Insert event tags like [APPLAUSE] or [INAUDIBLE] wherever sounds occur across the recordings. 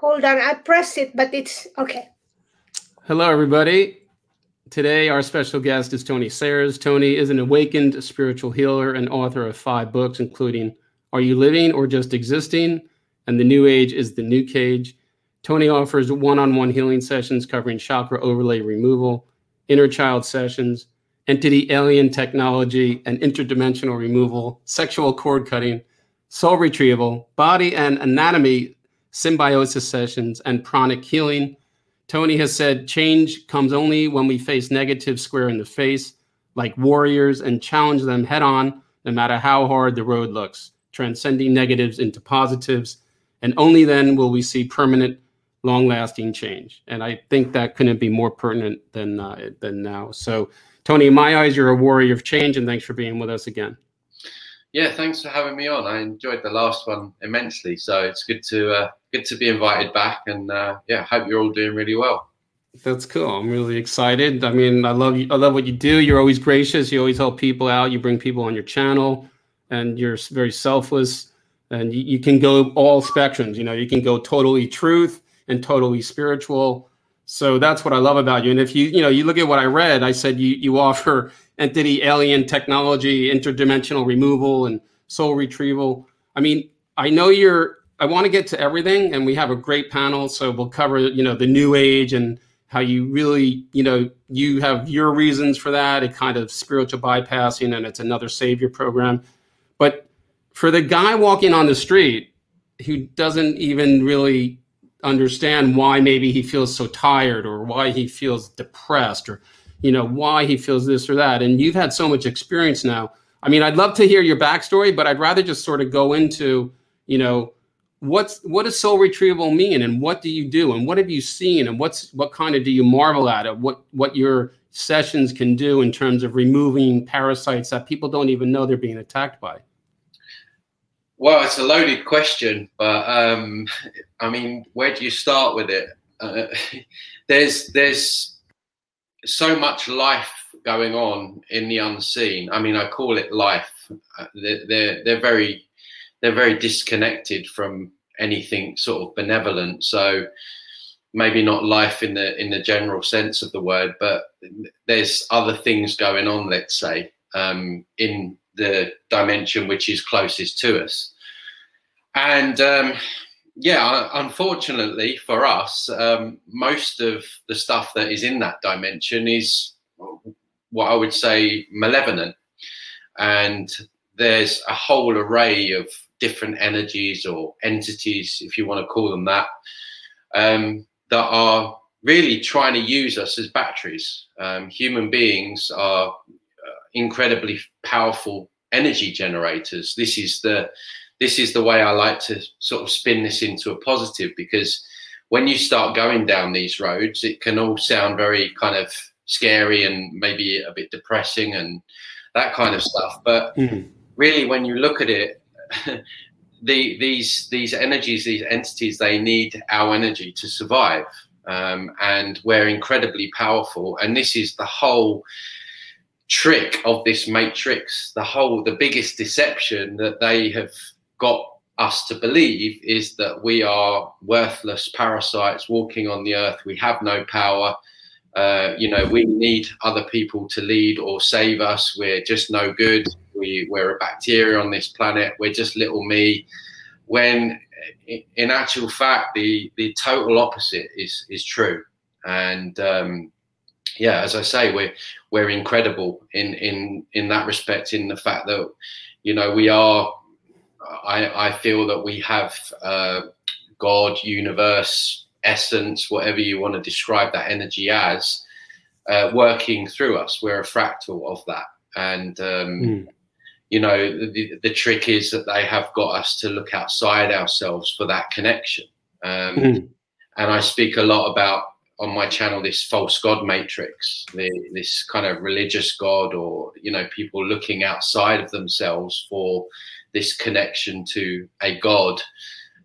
Hold on, I press it, but it's okay. Hello, everybody. Today, our special guest is Tony Sayers. Tony is an awakened spiritual healer and author of five books, including Are You Living or Just Existing? and The New Age is the New Cage. Tony offers one on one healing sessions covering chakra overlay removal, inner child sessions, entity alien technology and interdimensional removal, sexual cord cutting, soul retrieval, body and anatomy symbiosis sessions, and pranic healing. Tony has said change comes only when we face negative square in the face, like warriors, and challenge them head on, no matter how hard the road looks, transcending negatives into positives. And only then will we see permanent, long lasting change. And I think that couldn't be more pertinent than, uh, than now. So, Tony, in my eyes, you're a warrior of change, and thanks for being with us again. Yeah, thanks for having me on. I enjoyed the last one immensely, so it's good to uh, good to be invited back, and uh, yeah, hope you're all doing really well. That's cool. I'm really excited. I mean, I love you. I love what you do. You're always gracious. You always help people out. You bring people on your channel, and you're very selfless. And you, you can go all spectrums. You know, you can go totally truth and totally spiritual. So that's what I love about you. And if you, you know, you look at what I read, I said you you offer entity alien technology, interdimensional removal, and soul retrieval. I mean, I know you're. I want to get to everything, and we have a great panel, so we'll cover you know the new age and how you really you know you have your reasons for that. A kind of spiritual bypassing, and it's another savior program. But for the guy walking on the street who doesn't even really understand why maybe he feels so tired or why he feels depressed or you know why he feels this or that. And you've had so much experience now. I mean i'd love to hear your backstory but i'd rather just sort of go into you know what's what does soul retrieval mean? And what do you do? And what have you seen? And what's what kind of do you marvel at it what what your sessions can do in terms of removing parasites that people don't even know they're being attacked by? Well it's a loaded question but um i mean where do you start with it? Uh, [LAUGHS] there's there's so much life going on in the unseen. I mean, I call it life. Uh, they're, they're, very they're very disconnected from anything sort of benevolent. So maybe not life in the in the general sense of the word, but there's other things going on. Let's say um, in the dimension which is closest to us, and um, yeah, unfortunately for us, um, most of the stuff that is in that dimension is what I would say malevolent. And there's a whole array of different energies or entities, if you want to call them that, um, that are really trying to use us as batteries. Um, human beings are uh, incredibly powerful energy generators. This is the this is the way I like to sort of spin this into a positive because when you start going down these roads, it can all sound very kind of scary and maybe a bit depressing and that kind of stuff. But mm-hmm. really, when you look at it, [LAUGHS] the, these these energies, these entities, they need our energy to survive, um, and we're incredibly powerful. And this is the whole trick of this matrix. The whole, the biggest deception that they have got us to believe is that we are worthless parasites walking on the earth. We have no power. Uh, you know, we need other people to lead or save us. We're just no good. We, we're a bacteria on this planet. We're just little me. When in actual fact, the, the total opposite is, is true. And um, yeah, as I say, we're, we're incredible in, in, in that respect, in the fact that, you know, we are I, I feel that we have uh, God, universe, essence, whatever you want to describe that energy as, uh, working through us. We're a fractal of that. And, um, mm. you know, the, the trick is that they have got us to look outside ourselves for that connection. Um, mm. And I speak a lot about on my channel this false god matrix, the, this kind of religious god, or, you know, people looking outside of themselves for this connection to a God,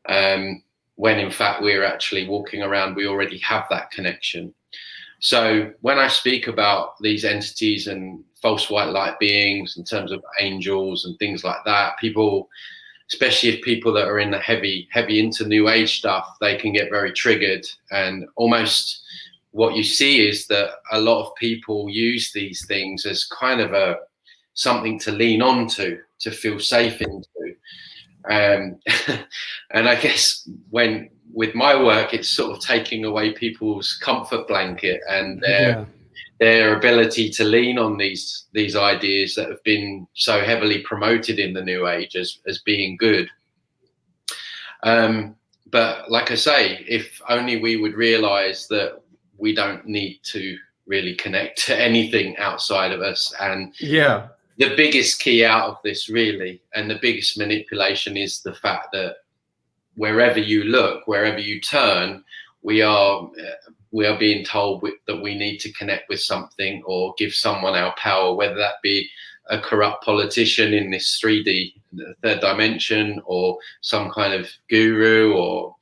um, when in fact we're actually walking around, we already have that connection. So when I speak about these entities and false white light beings in terms of angels and things like that, people especially if people that are in the heavy heavy into new age stuff they can get very triggered and almost what you see is that a lot of people use these things as kind of a something to lean on to to feel safe into um, [LAUGHS] and i guess when with my work it's sort of taking away people's comfort blanket and their yeah. their ability to lean on these these ideas that have been so heavily promoted in the new age as as being good. Um, but like i say if only we would realize that we don't need to really connect to [LAUGHS] anything outside of us and yeah the biggest key out of this really and the biggest manipulation is the fact that wherever you look wherever you turn we are we are being told that we need to connect with something or give someone our power whether that be a corrupt politician in this 3d third dimension or some kind of guru or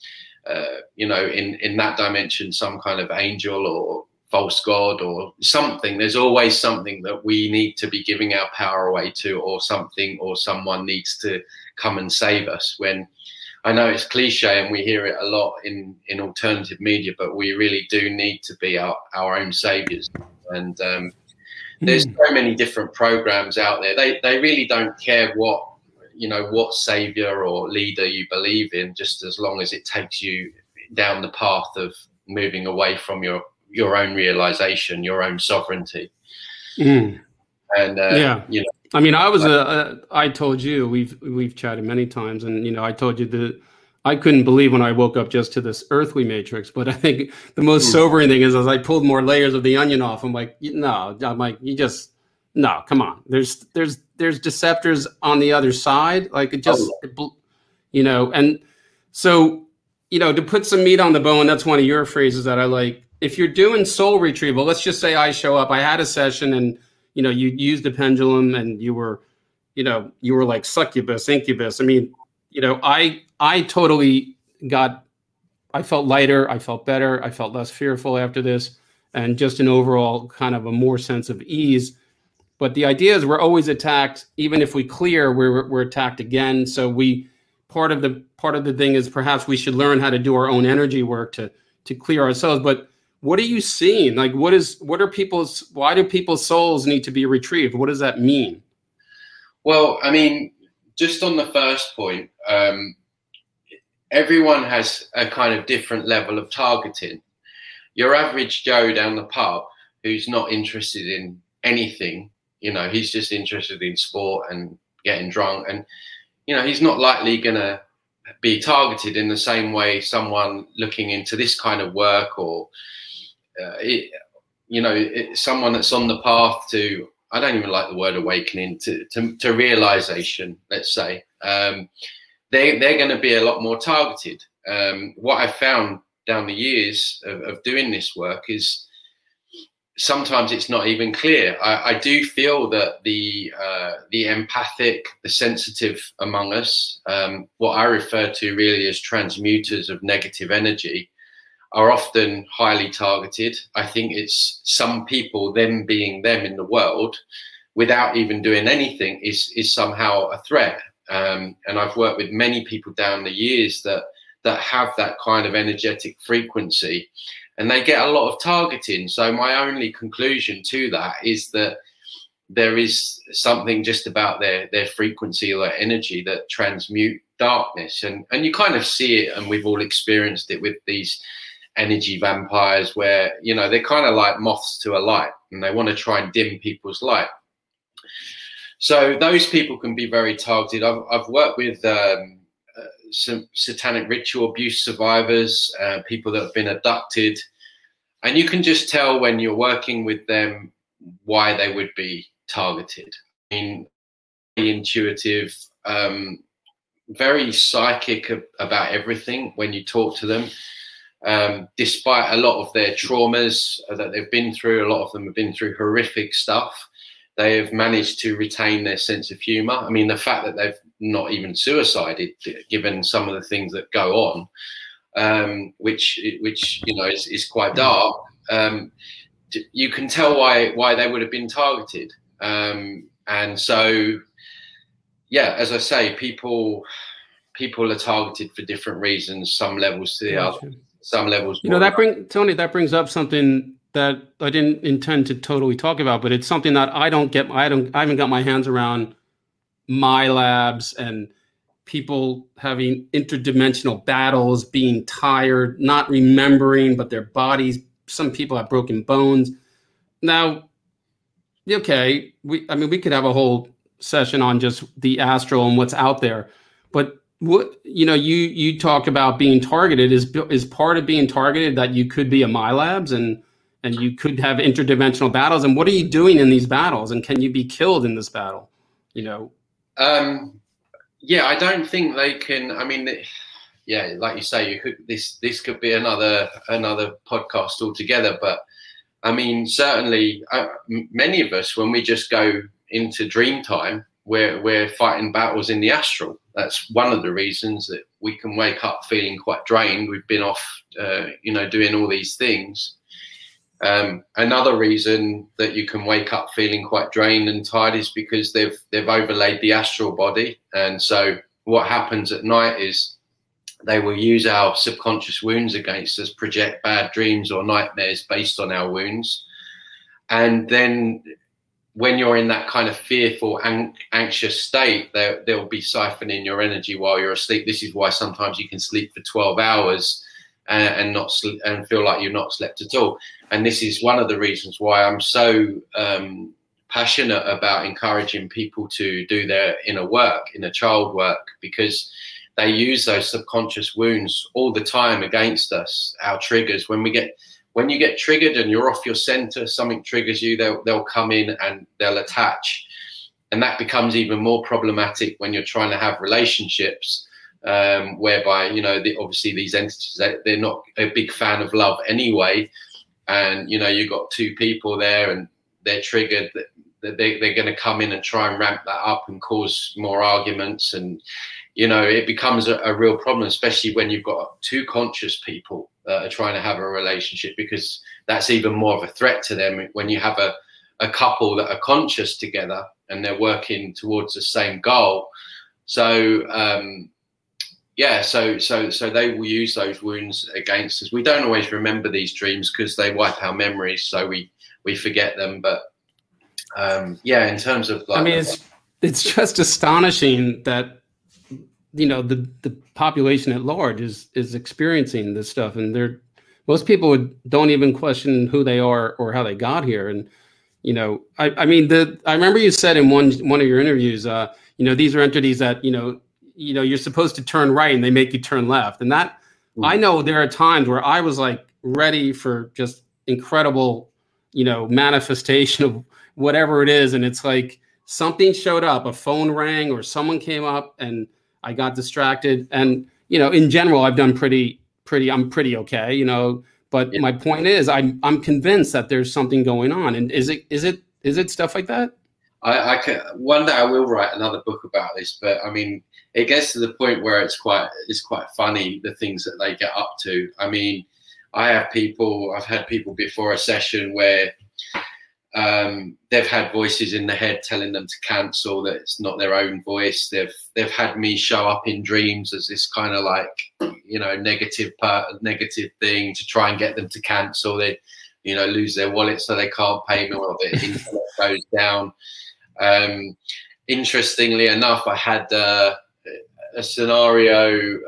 uh, you know in in that dimension some kind of angel or false god or something. There's always something that we need to be giving our power away to or something or someone needs to come and save us. When i know it's cliche and we hear it a lot in in alternative media but we really do need to be our, our own saviors. And um, there's mm. so many different programs out there. They they really don't care what you know what savior or leader you believe in just as long as it takes you down the path of moving away from your your own realization, your own sovereignty. Mm. And uh, yeah, you know, I mean, I was a, a. I told you we've we've chatted many times, and you know, I told you that I couldn't believe when I woke up just to this earthly matrix. But I think the most mm. sobering thing is as I pulled more layers of the onion off, I'm like, no, I'm like, you just no, come on. There's there's there's deceptors on the other side. Like it just, oh. you know, and so you know, to put some meat on the bone. That's one of your phrases that I like if you're doing soul retrieval, let's just say I show up, I had a session and you know, you used the pendulum and you were, you know, you were like succubus, incubus. I mean, you know, I I totally got I felt lighter, I felt better, I felt less fearful after this, and just an overall kind of a more sense of ease. But the idea is we're always attacked, even if we clear, we're we're attacked again. So we part of the part of the thing is perhaps we should learn how to do our own energy work to to clear ourselves. But what are you seeing? Like, what is what are people's why do people's souls need to be retrieved? What does that mean? Well, I mean, just on the first point, um, everyone has a kind of different level of targeting. Your average Joe down the pub who's not interested in anything, you know, he's just interested in sport and getting drunk, and you know, he's not likely gonna be targeted in the same way someone looking into this kind of work or uh, it, you know, it, someone that's on the path to, I don't even like the word awakening, to, to, to realization, let's say, um, they, they're going to be a lot more targeted. Um, what I've found down the years of, of, doing this work is sometimes it's not even clear. I, I do feel that the uh, the empathic, the sensitive among us, um, what I refer to really as transmuters of negative energy, are often highly targeted. I think it's some people, them being them in the world, without even doing anything, is is somehow a threat. Um, and I've worked with many people down the years that that have that kind of energetic frequency, and they get a lot of targeting. So my only conclusion to that is that there is something just about their their frequency or their energy that transmute darkness and and you kind of see it and we've all experienced it with these energy vampires where you know they're kind of like moths to a light and they want to try and dim people's light. So those people can be very targeted. I've, I've worked with um, uh, some satanic ritual abuse survivors uh, people that have been abducted. And you can just tell when you're working with them why they would be targeted. I mean intuitive um, very psychic about everything when you talk to them um, despite a lot of their traumas that they've been through, a lot of them have been through horrific stuff. They have managed to retain their sense of humor. I mean, the fact that they've not even suicided, given some of the things that go on, um, which which you know is, is quite dark. Um, you can tell why why they would have been targeted. Um, and so, yeah, as I say, people people are targeted for different reasons. Some levels to the Gotcha. other. Some levels. You know that bring Tony. That brings up something that I didn't intend to totally talk about, but it's something that I don't get. I don't. I haven't got my hands around MILABs and people having interdimensional battles, being tired, not remembering, but their bodies. Some people have broken bones. Now, okay, we. I mean, we could have a whole session on just the astral and what's out there, but what you know you you talk about being targeted is is part of being targeted that you could be a MILABs and and you could have interdimensional battles and what are you doing in these battles and can you be killed in this battle you know Um, yeah, I don't think they can. I mean, yeah, like you say, you could this this could be another another podcast altogether. But I mean, certainly, uh, many of us when we just go into dream time, we're we're fighting battles in the astral. That's one of the reasons that we can wake up feeling quite drained. We've been off, uh, you know, doing all these things. Um, another reason that you can wake up feeling quite drained and tired is because they've they've overlaid the astral body, and so what happens at night is they will use our subconscious wounds against us, project bad dreams or nightmares based on our wounds, and then when you're in that kind of fearful, an- anxious state, they'll, they'll be siphoning your energy while you're asleep. This is why sometimes you can sleep for 12 hours and, and not and feel like you've not slept at all. And this is one of the reasons why I'm so um, passionate about encouraging people to do their inner work, inner child work, because they use those subconscious wounds all the time against us, our triggers. When we get when you get triggered and you're off your center, something triggers you, they'll they'll come in and they'll attach. And that becomes even more problematic when you're trying to have relationships um, whereby you know the, obviously these entities they, they're not a big fan of love anyway. And you know you've got two people there and they're triggered that they, they're going to come in and try and ramp that up and cause more arguments. And you know it becomes a real problem especially when you've got two conscious people that are trying to have a relationship because that's even more of a threat to them when you have a, a couple that are conscious together and they're working towards the same goal. So um, yeah so so so they will use those wounds against us. We don't always remember these dreams because they wipe our memories so we we forget them but um yeah in terms of like i mean it's it's just astonishing that you know the the population at large is is experiencing this stuff. And they're most people would, don't even question who they are or how they got here. And you know i i mean the i remember you said in one one of your interviews uh you know these are entities that you know you know you're supposed to turn right and they make you turn left. And that Mm. i know there are times where i was like ready for just incredible you know manifestation of whatever it is. And it's like something showed up a phone rang or someone came up and i got distracted and you know in general i've done pretty pretty i'm pretty okay you know but Yeah. my point is i'm i'm convinced that there's something going on and is it is it is it stuff like that I, I can one day I will write another book about this, but I mean, it gets to the point where it's quite it's quite funny the things that they get up to. I mean, I have people, I've had people before a session where um, they've had voices in the head telling them to cancel that it's not their own voice. They've they've had me show up in dreams as this kind of like you know negative part, negative thing to try and get them to cancel. They you know lose their wallet so they can't pay me or their [LAUGHS] internet goes down. Um, interestingly enough, I had uh, a scenario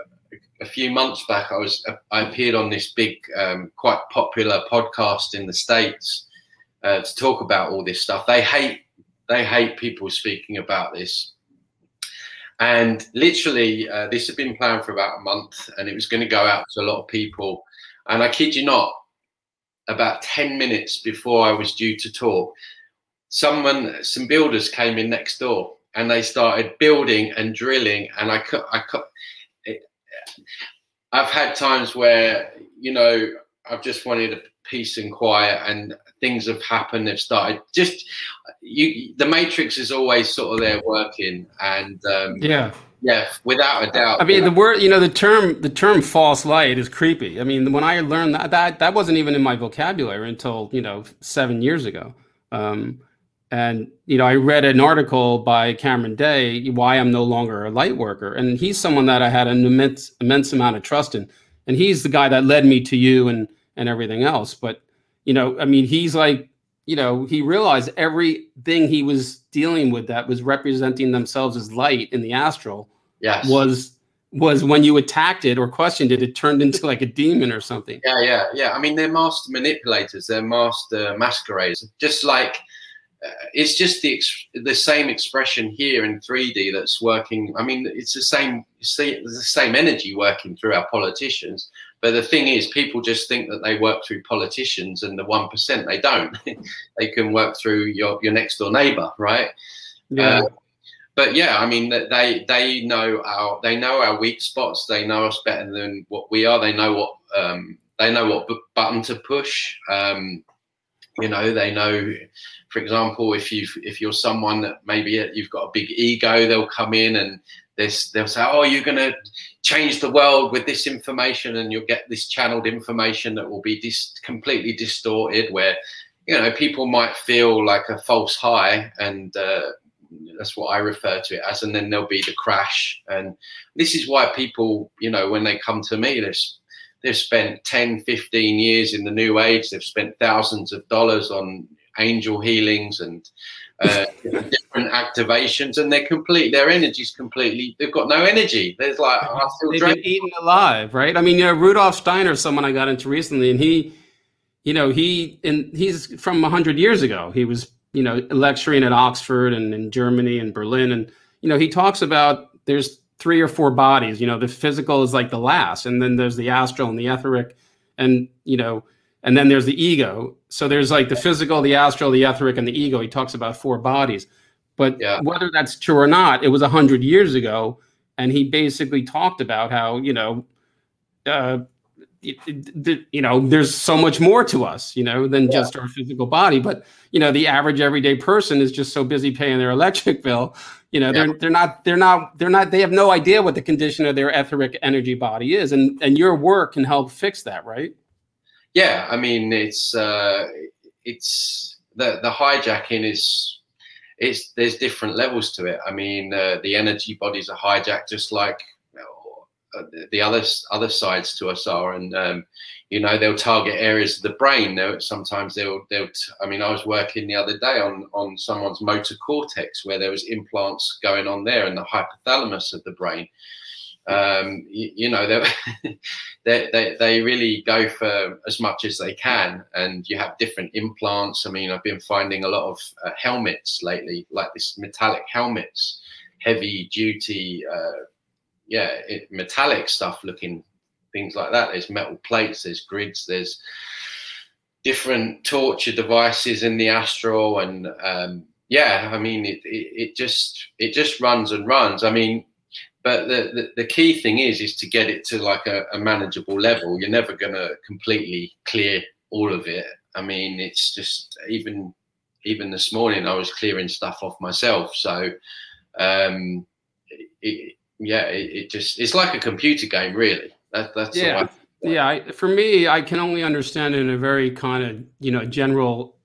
a few months back. I was I appeared on this big, um, quite popular podcast in the states uh, to talk about all this stuff. They hate they hate people speaking about this. And literally, uh, this had been planned for about a month, and it was going to go out to a lot of people. And I kid you not, about ten minutes before I was due to talk, someone, some builders came in next door, and they started building and drilling. And I could, I could. It, I've had times where you know I've just wanted a peace and quiet, and things have happened. They've started just you. The matrix is always sort of there working, and um, yeah yeah, without a doubt. I mean, the word, you know, the term, the term false light is creepy. I mean, when I learned that, that, that wasn't even in my vocabulary until, you know, seven years ago. Um, And you know, I read an article by Cameron Day why I'm no longer a light worker, and he's someone that I had an immense immense amount of trust in, and he's the guy that led me to you and and everything else. But you know, I mean, he's like, you know, he realized everything he was dealing with that was representing themselves as light in the astral Yes. was was when you attacked it or questioned it, it turned into like a demon or something. Yeah, yeah, yeah. I mean, they're master manipulators. They're master masqueraders. Just like uh, it's just the ex- the same expression here in 3D that's working. I mean, it's the same. See, it's the same energy working through our politicians. But the thing is, people just think that they work through politicians, and the one percent they don't. [LAUGHS] they can work through your your next door neighbor, right? Yeah. Uh, but yeah, I mean, that they they know our they know our weak spots. They know us better than what we are. They know what um, they know what bu- button to push. Um, you know, they know, for example, if you if you're someone that maybe you've got a big ego, they'll come in and this they'll say, "Oh, you're going to change the world with this information," and you'll get this channeled information that will be dis- completely distorted, where you know people might feel like a false high and. Uh, that's what I refer to it as, and then there'll be the crash. And this is why people, you know, when they come to me, they've, they've spent 10, 15 years in the new age, they've spent thousands of dollars on angel healings and uh, different activations, and they're complete, their energy's completely, they've got no energy. There's like, I feel They've been eaten alive, right? I mean, you know, Rudolf Steiner, someone I got into recently, and he, you know, he and he's from hundred years ago. He was, you know, lecturing at Oxford and in Germany and Berlin, and you know, he talks about there's three or four bodies. You know, the physical is like the last, and then there's the astral and the etheric, and you know, and then there's the ego. So there's like the physical, the astral, the etheric, and the ego. He talks about four bodies, but Yeah. whether that's true or not, it was a hundred years ago, and he basically talked about how you know. Uh, you know, there's so much more to us, you know, than Yeah. just our physical body. But you know, the average everyday person is just so busy paying their electric bill. You know, they're they're not they're not they're not they have no idea what the condition of their etheric energy body is, and and your work can help fix that, right? Yeah i mean it's uh it's the the hijacking is it's there's different levels to it. I mean uh, the energy bodies are hijacked just like uh, the other other sides to us are. And um you know they'll target areas of the brain. They'll, sometimes they'll they'll t- i mean i was working the other day on on someone's motor cortex where there was implants going on there in the hypothalamus of the brain um, you, you know, [LAUGHS] they, they, they, really go for as much as they can. And you have different implants. I mean, I've been finding a lot of uh, helmets lately, like this metallic helmets, heavy duty, uh, yeah, it, metallic stuff looking things like that. There's metal plates, there's grids, there's different torture devices in the astral. And um, yeah, I mean, it, it, it just, it just runs and runs. I mean, but the, the, the, key thing is is to get it to like a, a manageable level. You're never going to completely clear all of it. I mean it's just even even this morning i was clearing stuff off myself. So um it, yeah it, it just it's like a computer game really. That, that's Yeah. Yeah, I, for me, I can only understand in a very kind of you know general,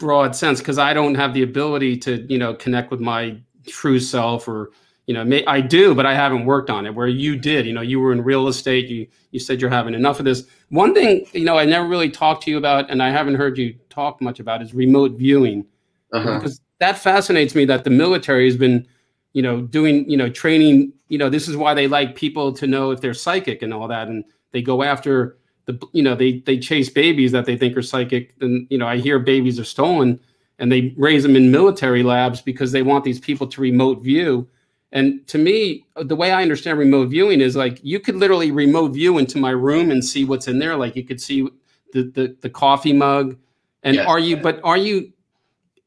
broad sense because I don't have the ability to you know connect with my true self or you know may, I do, but I haven't worked on it. Where you did, you know, you were in real estate. You you said you're having enough of this. One thing you know I never really talked to you about, and I haven't heard you talk much about, is remote viewing uh-huh. because that fascinates me that the military has been you know doing you know training you know this is why they like people to know if they're psychic and all that and they go after the you know they they chase babies that they think are psychic and you know i hear babies are stolen and they raise them in military labs because they want these people to remote view and to me the way i understand remote viewing is like you could literally remote view into my room and see what's in there like you could see the the, the coffee mug and Yes. are you but are you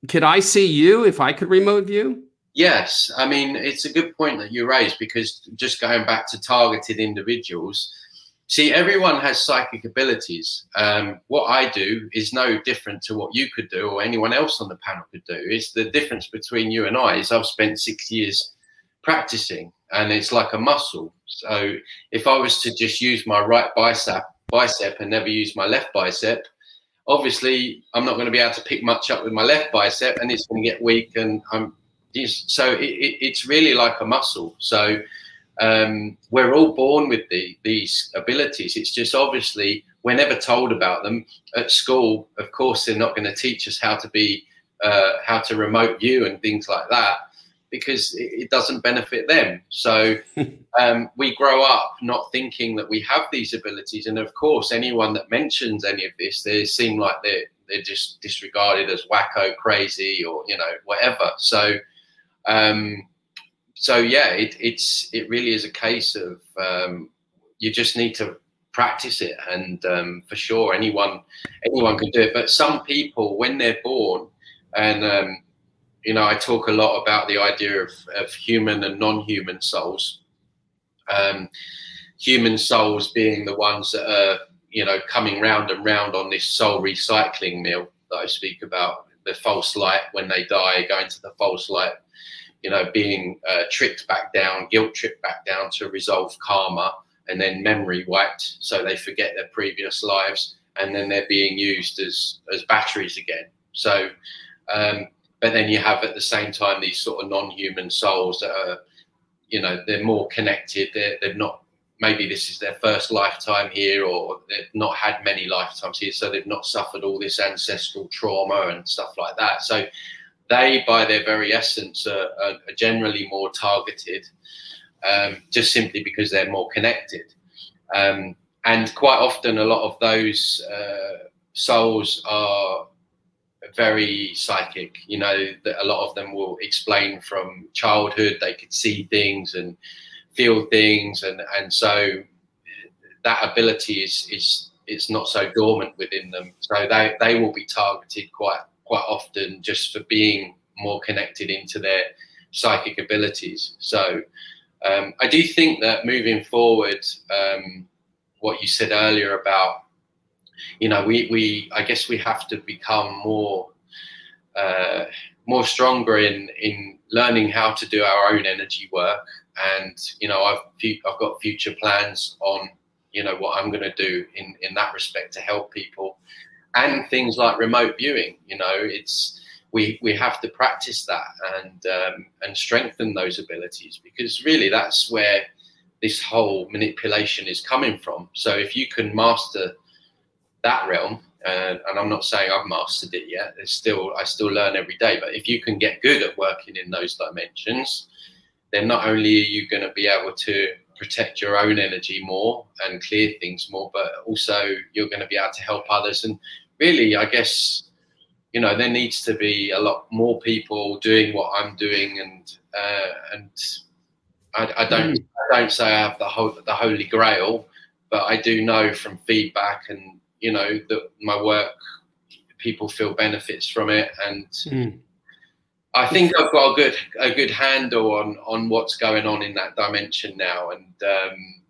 could i see you if i could remote view Yes, I mean it's a good point that you raised because just going back to targeted individuals, see everyone has psychic abilities. Um, what I do is no different to what you could do or anyone else on the panel could do. It's the difference between you and I is I've spent six years practicing, and it's like a muscle. So if I was to just use my right bicep bicep and never use my left bicep, obviously I'm not going to be able to pick much up with my left bicep, and it's going to get weak, and I'm so it, it, it's really like a muscle. So um, we're all born with the, these abilities. It's just obviously we're never told about them at school. Of course, they're not going to teach us how to be uh, how to remote view and things like that because it, doesn't benefit them. So [LAUGHS] um, we grow up not thinking that we have these abilities, and of course, anyone that mentions any of this, they seem like they're they're just disregarded as wacko, crazy, or you know whatever. So. Um, so yeah, it, it's it really is a case of um, you just need to practice it, and um, for sure, anyone anyone can do it. But some people, when they're born, and um, you know, I talk a lot about the idea of, of human and non-human souls. Um, human souls being the ones that are you know coming round and round on this soul recycling mill that I speak about. The false light when they die, going to the false light you know, being uh, tricked back down, guilt tripped back down to resolve karma, and then memory wiped, so they forget their previous lives, and then they're being used as as batteries again. So, um, but then you have at the same time these sort of non-human souls that are, you know, they're more connected. They're, they've not maybe this is their first lifetime here, or they've not had many lifetimes here, so they've not suffered all this ancestral trauma and stuff like that. So they, by their very essence, are, are, are generally more targeted, um, just simply because they're more connected. Um, and quite often, a lot of those uh, souls are very psychic. You know, that a lot of them will explain from childhood. They could see things and feel things, and and so that ability is is it's not so dormant within them. So they they will be targeted quite quite often just for being more connected into their psychic abilities. So um, I do think that moving forward, um, what you said earlier about, you know, we, we I guess we have to become more uh, more stronger in in learning how to do our own energy work. And you know, I've I've got future plans on you know what I'm going to do in in that respect to help people and things like remote viewing. You know, it's we we have to practice that and um, and strengthen those abilities because really that's where this whole manipulation is coming from. So if you can master that realm, uh, and I'm not saying I've mastered it yet. There's still I still learn every day. But if you can get good at working in those dimensions, then not only are you going to be able to protect your own energy more and clear things more, but also you're going to be able to help others and really, I guess, you know, there needs to be a lot more people doing what I'm doing, and uh, and I, I don't mm. I don't say I have the whole, the holy grail, but I do know from feedback and you know that my work, people feel benefits from it, and mm. I think I've got a good a good handle on on what's going on in that dimension now, and um,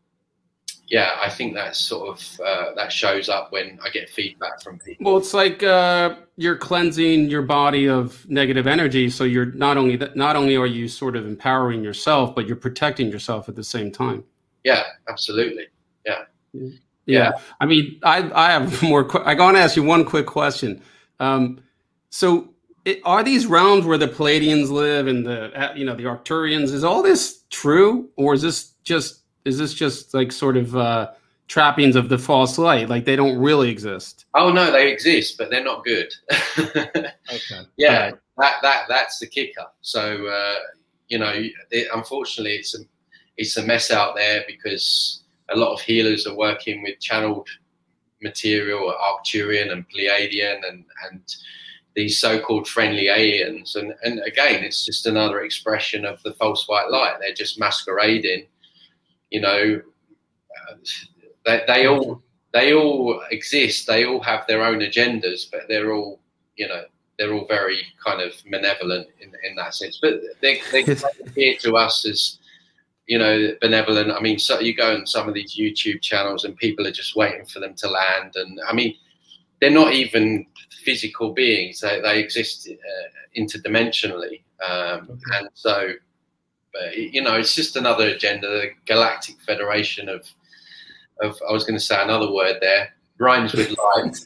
yeah, I think that sort of uh, that shows up when I get feedback from people. Well, it's like uh, you're cleansing your body of negative energy, so you're not only that, not only are you sort of empowering yourself, but you're protecting yourself at the same time. Yeah, absolutely. Yeah. Yeah. Yeah. I mean, I I have [LAUGHS] more. I want to ask you one quick question. Um, so, it, are these realms where the Pleiadians live and the uh, you know the Arcturians? Is all this true, or is this just is this just like sort of uh, trappings of the false light? Like they don't really exist? Oh no, they exist, but they're not good. [LAUGHS] okay. Yeah, right. that that that's the kicker. So uh, you know, it, unfortunately, it's a it's a mess out there because a lot of healers are working with channeled material, Arcturian and Pleiadian, and and these so-called friendly aliens. And and again, it's just another expression of the false white light. They're just masquerading you know, uh, they, they all they all exist. They all have their own agendas, but they're all you know they're all very kind of malevolent in, in that sense. But they they [LAUGHS] appear to us as you know benevolent. I mean, so you go on some of these YouTube channels and people are just waiting for them to land, and I mean, they're not even physical beings. They they exist uh, interdimensionally, um, and so but you know, it's just another agenda. The Galactic Federation of, of I was going to say another word there, rhymes with light.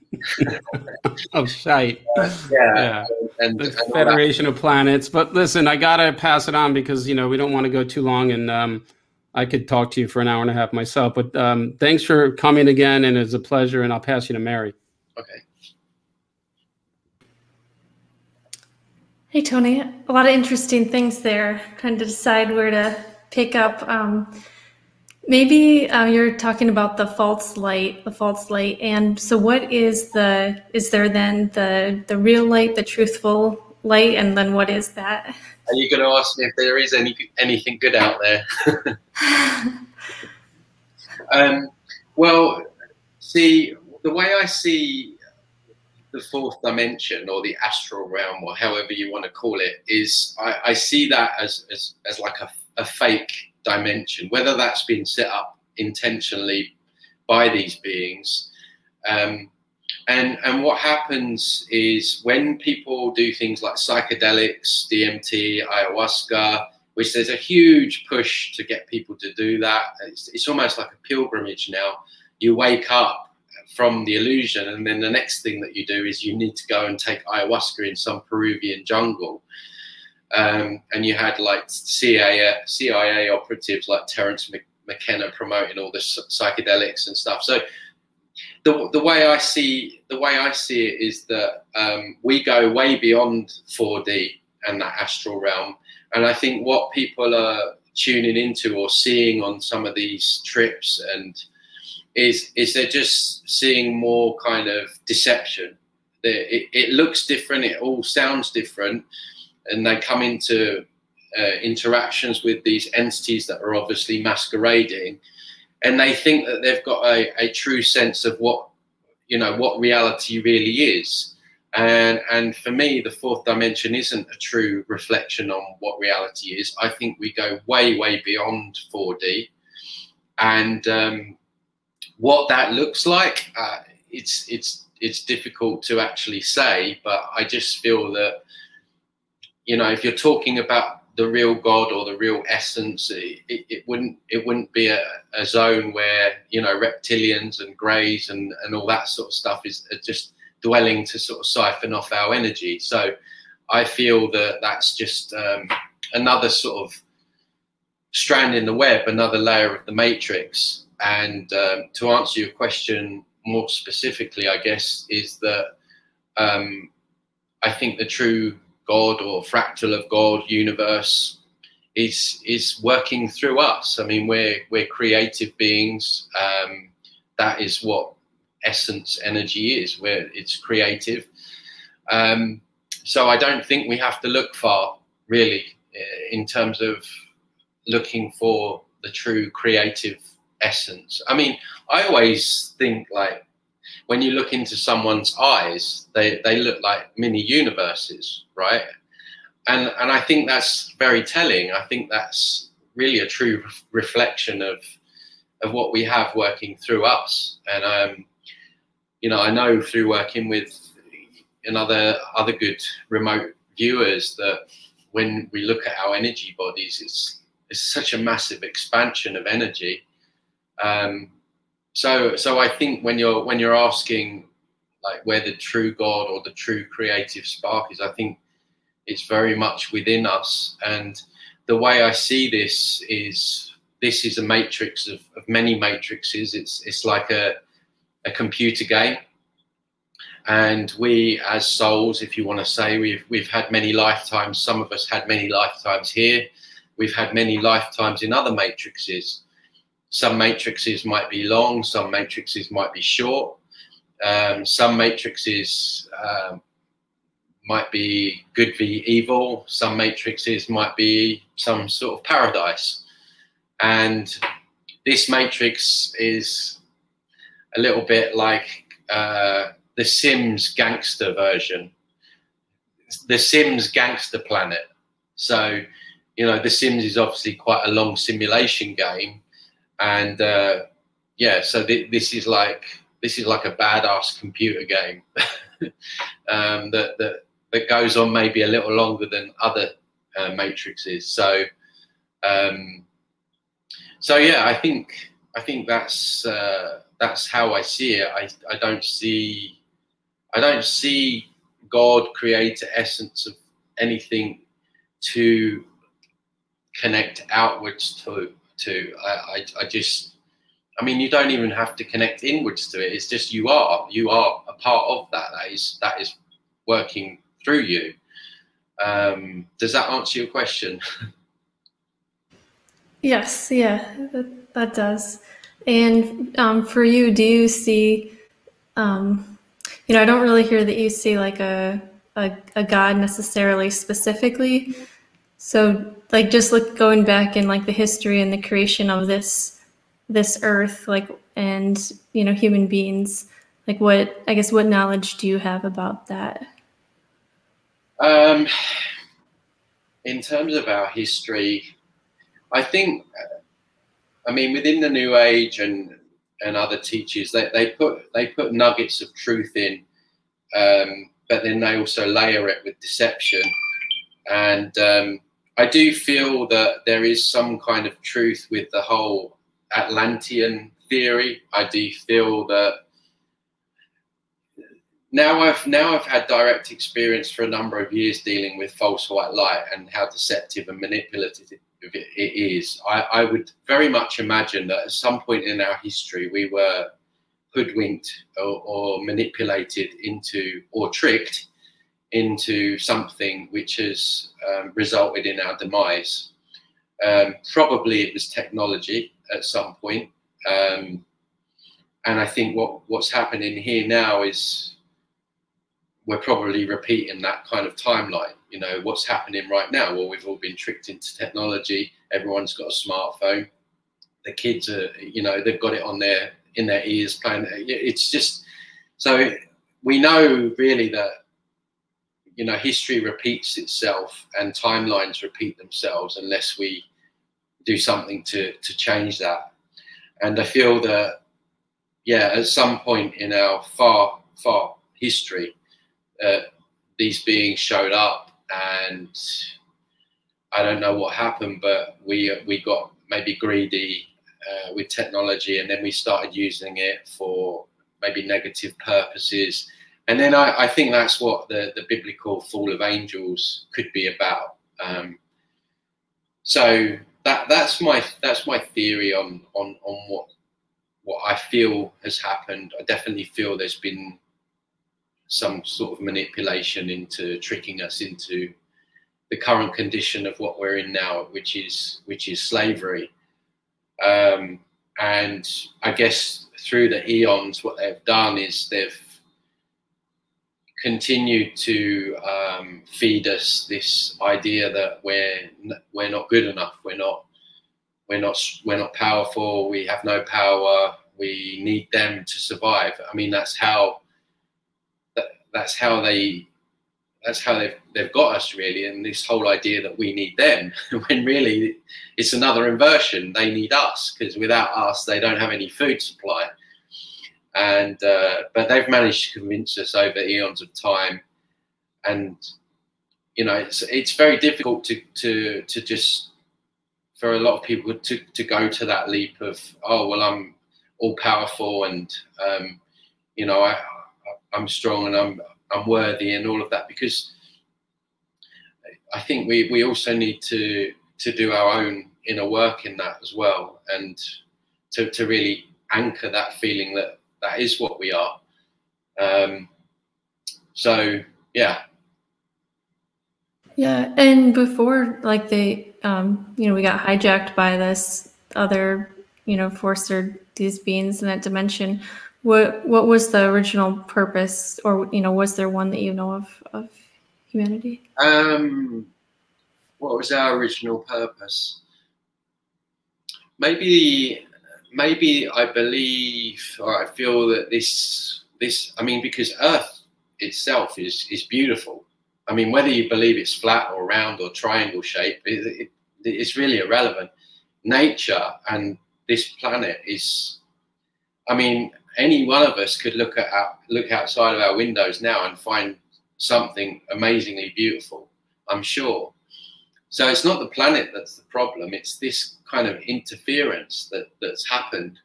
oh, shite. Uh, yeah. Yeah. And, The and. Federation of Planets. But listen, I gotta pass it on because you know we don't want to go too long, and um, I could talk to you for an hour and a half myself. But um, thanks for coming again, and it's a pleasure. And I'll pass you to Mary. Okay. Hey, Tony. A lot of interesting things there. Trying to decide where to pick up. Um, maybe uh, you're talking about the false light, the false light. And so, what is the? Is there then the the real light, the truthful light, and then what is that? Are you going to ask me if there is any anything good out there? [LAUGHS] Um, well, see, the way I see the fourth dimension or the astral realm, or however you want to call it, is I, I see that as, as, as like a, a fake dimension, whether that's been set up intentionally by these beings. Um, and, and what happens is when people do things like psychedelics, DMT, ayahuasca, which there's a huge push to get people to do that. It's, it's almost like a pilgrimage now. You wake up from the illusion, and then the next thing that you do is you need to go and take ayahuasca in some Peruvian jungle. Um, and you had like CIA, CIA operatives like Terence McKenna promoting all the psychedelics and stuff. So the, the way I see the way I see it is that um, we go way beyond 4D and that astral realm and I think what people are tuning into or seeing on some of these trips and is is they're just seeing more kind of deception. It, it looks different. It all sounds different, and they come into uh, interactions with these entities that are obviously masquerading, and they think that they've got a, a true sense of what you know what reality really is. And and for me the fourth dimension isn't a true reflection on what reality is. I think we go way way beyond 4d and um, what that looks like uh, it's it's it's difficult to actually say but i just feel that you know if you're talking about the real god or the real essence it, it, it wouldn't it wouldn't be a, a, zone where you know reptilians and greys and and all that sort of stuff is just dwelling to sort of siphon off our energy. So I feel that that's just um, another sort of strand in the web, another layer of the matrix. And um, to answer your question more specifically, I guess, is that um, I think the true God or fractal of God universe is is working through us. I mean, we're we're creative beings. Um, that is what essence energy is, where it's creative. Um, so I don't think we have to look far, really, eh, in terms of looking for the true creative essence. I mean, I always think like when you look into someone's eyes, they, they look like mini universes, right? And and I think that's very telling. I think that's really a true reflection of of what we have working through us. And um, you know, I know through working with another other good remote viewers that when we look at our energy bodies, it's it's such a massive expansion of energy. Um, so so I think when you're when you're asking like where the true God or the true creative spark is, I think it's very much within us. And the way I see this is this is a matrix of, of many matrices. It's it's like a a computer game. And we, as souls, if you want to say, we've we've had many lifetimes. Some of us had many lifetimes here. We've had many lifetimes in other matrices. Some matrices might be long. Some matrices might be short. Um, some matrices um, might be good v evil. Some matrices might be some sort of paradise. And this matrix is a little bit like uh, the Sims gangster version, the Sims gangster planet. So, you know, the Sims is obviously quite a long simulation game, and uh, yeah, so th- this is like this is like a badass computer game [LAUGHS] um, that that that goes on maybe a little longer than other uh, matrices. So, um, so yeah, I think I think that's uh, that's how I see it. I, I don't see I don't see God creator essence of anything to connect outwards to to. I, I, I just I mean you don't even have to connect inwards to it. It's just you are. You are a part of that. That is that is working through you. Um, does that answer your question? [LAUGHS] Yes, yeah, that, that does. And um, for you, do you see, um, you know, I don't really hear that you see like a, a, a God necessarily specifically. So like just look going back in like the history and the creation of this this earth, like and you know, human beings, like what I guess what knowledge do you have about that? Um, in terms of our history, I think, I mean, within the New Age and and other teachers, they, they put they put nuggets of truth in, um, but then they also layer it with deception. And um, I do feel that there is some kind of truth with the whole Atlantean theory. I do feel that now I've now I've had direct experience for a number of years dealing with false white light and how deceptive and manipulative it is. I, I would very much imagine that at some point in our history we were hoodwinked or, or manipulated into or tricked into something which has um, resulted in our demise. Um, probably it was technology at some point. Um, and I think what, what's happening here now is we're probably repeating that kind of timeline. You know, what's happening right now? Well, we've all been tricked into technology. Everyone's got a smartphone. The kids are, you know, they've got it on their in their ears playing. It's just so we know really that you know history repeats itself and timelines repeat themselves unless we do something to to change that. And I feel that yeah, at some point in our far far history, uh, these beings showed up, and I don't know what happened, but we we got maybe greedy uh, with technology, and then we started using it for maybe negative purposes. And then I, I think that's what the, the biblical fall of angels could be about. Um, so that that's my that's my theory on on on what what I feel has happened. I definitely feel there's been some sort of manipulation into tricking us into the current condition of what we're in now, which is which is slavery. Um, and I guess through the eons, what they've done is they've continued to um, feed us this idea that we're we're not good enough, we're not we're not we're not powerful, we have no power, we need them to survive. I mean, that's how that, that's how they that's how they've they've got us really. And this whole idea that we need them [LAUGHS] when really it's another inversion. They need us because without us they don't have any food supply and uh, but they've managed to convince us over eons of time. And you know it's it's very difficult to to to just for a lot of people to to go to that leap of oh well i'm all powerful and um, you know i I'm strong and I'm I'm worthy and all of that. Because I think we we also need to to do our own inner work in that as well. And to to really anchor that feeling that that is what we are. Um, so yeah. Yeah, and before like they, um, you know, we got hijacked by this other, you know, force or these beings in that dimension what what was the original purpose, or you know, was there one that you know of of humanity? Um, what was our original purpose? Maybe, maybe I believe or I feel that this this. I mean, because Earth itself is is beautiful. I mean, whether you believe it's flat or round or triangle shape, it, it, it's really irrelevant. Nature and this planet is. I mean, any one of us could look at our, look outside of our windows now and find something amazingly beautiful. I'm sure. So it's not the planet that's the problem. It's this kind of interference that that's happened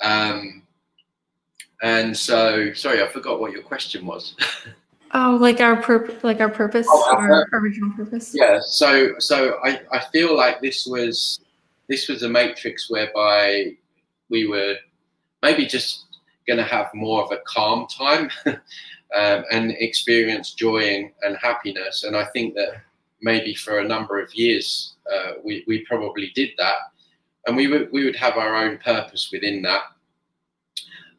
Um, and so, sorry, I forgot what your question was. [LAUGHS] Oh, like our purpose, like our purpose, Oh, our original purpose. yeah. So, so I, I feel like this was this was a matrix whereby we were maybe just going to have more of a calm time [LAUGHS] um, and experience joy and, and happiness. And I think that maybe for a number of years uh, we we probably did that, and we would we would have our own purpose within that.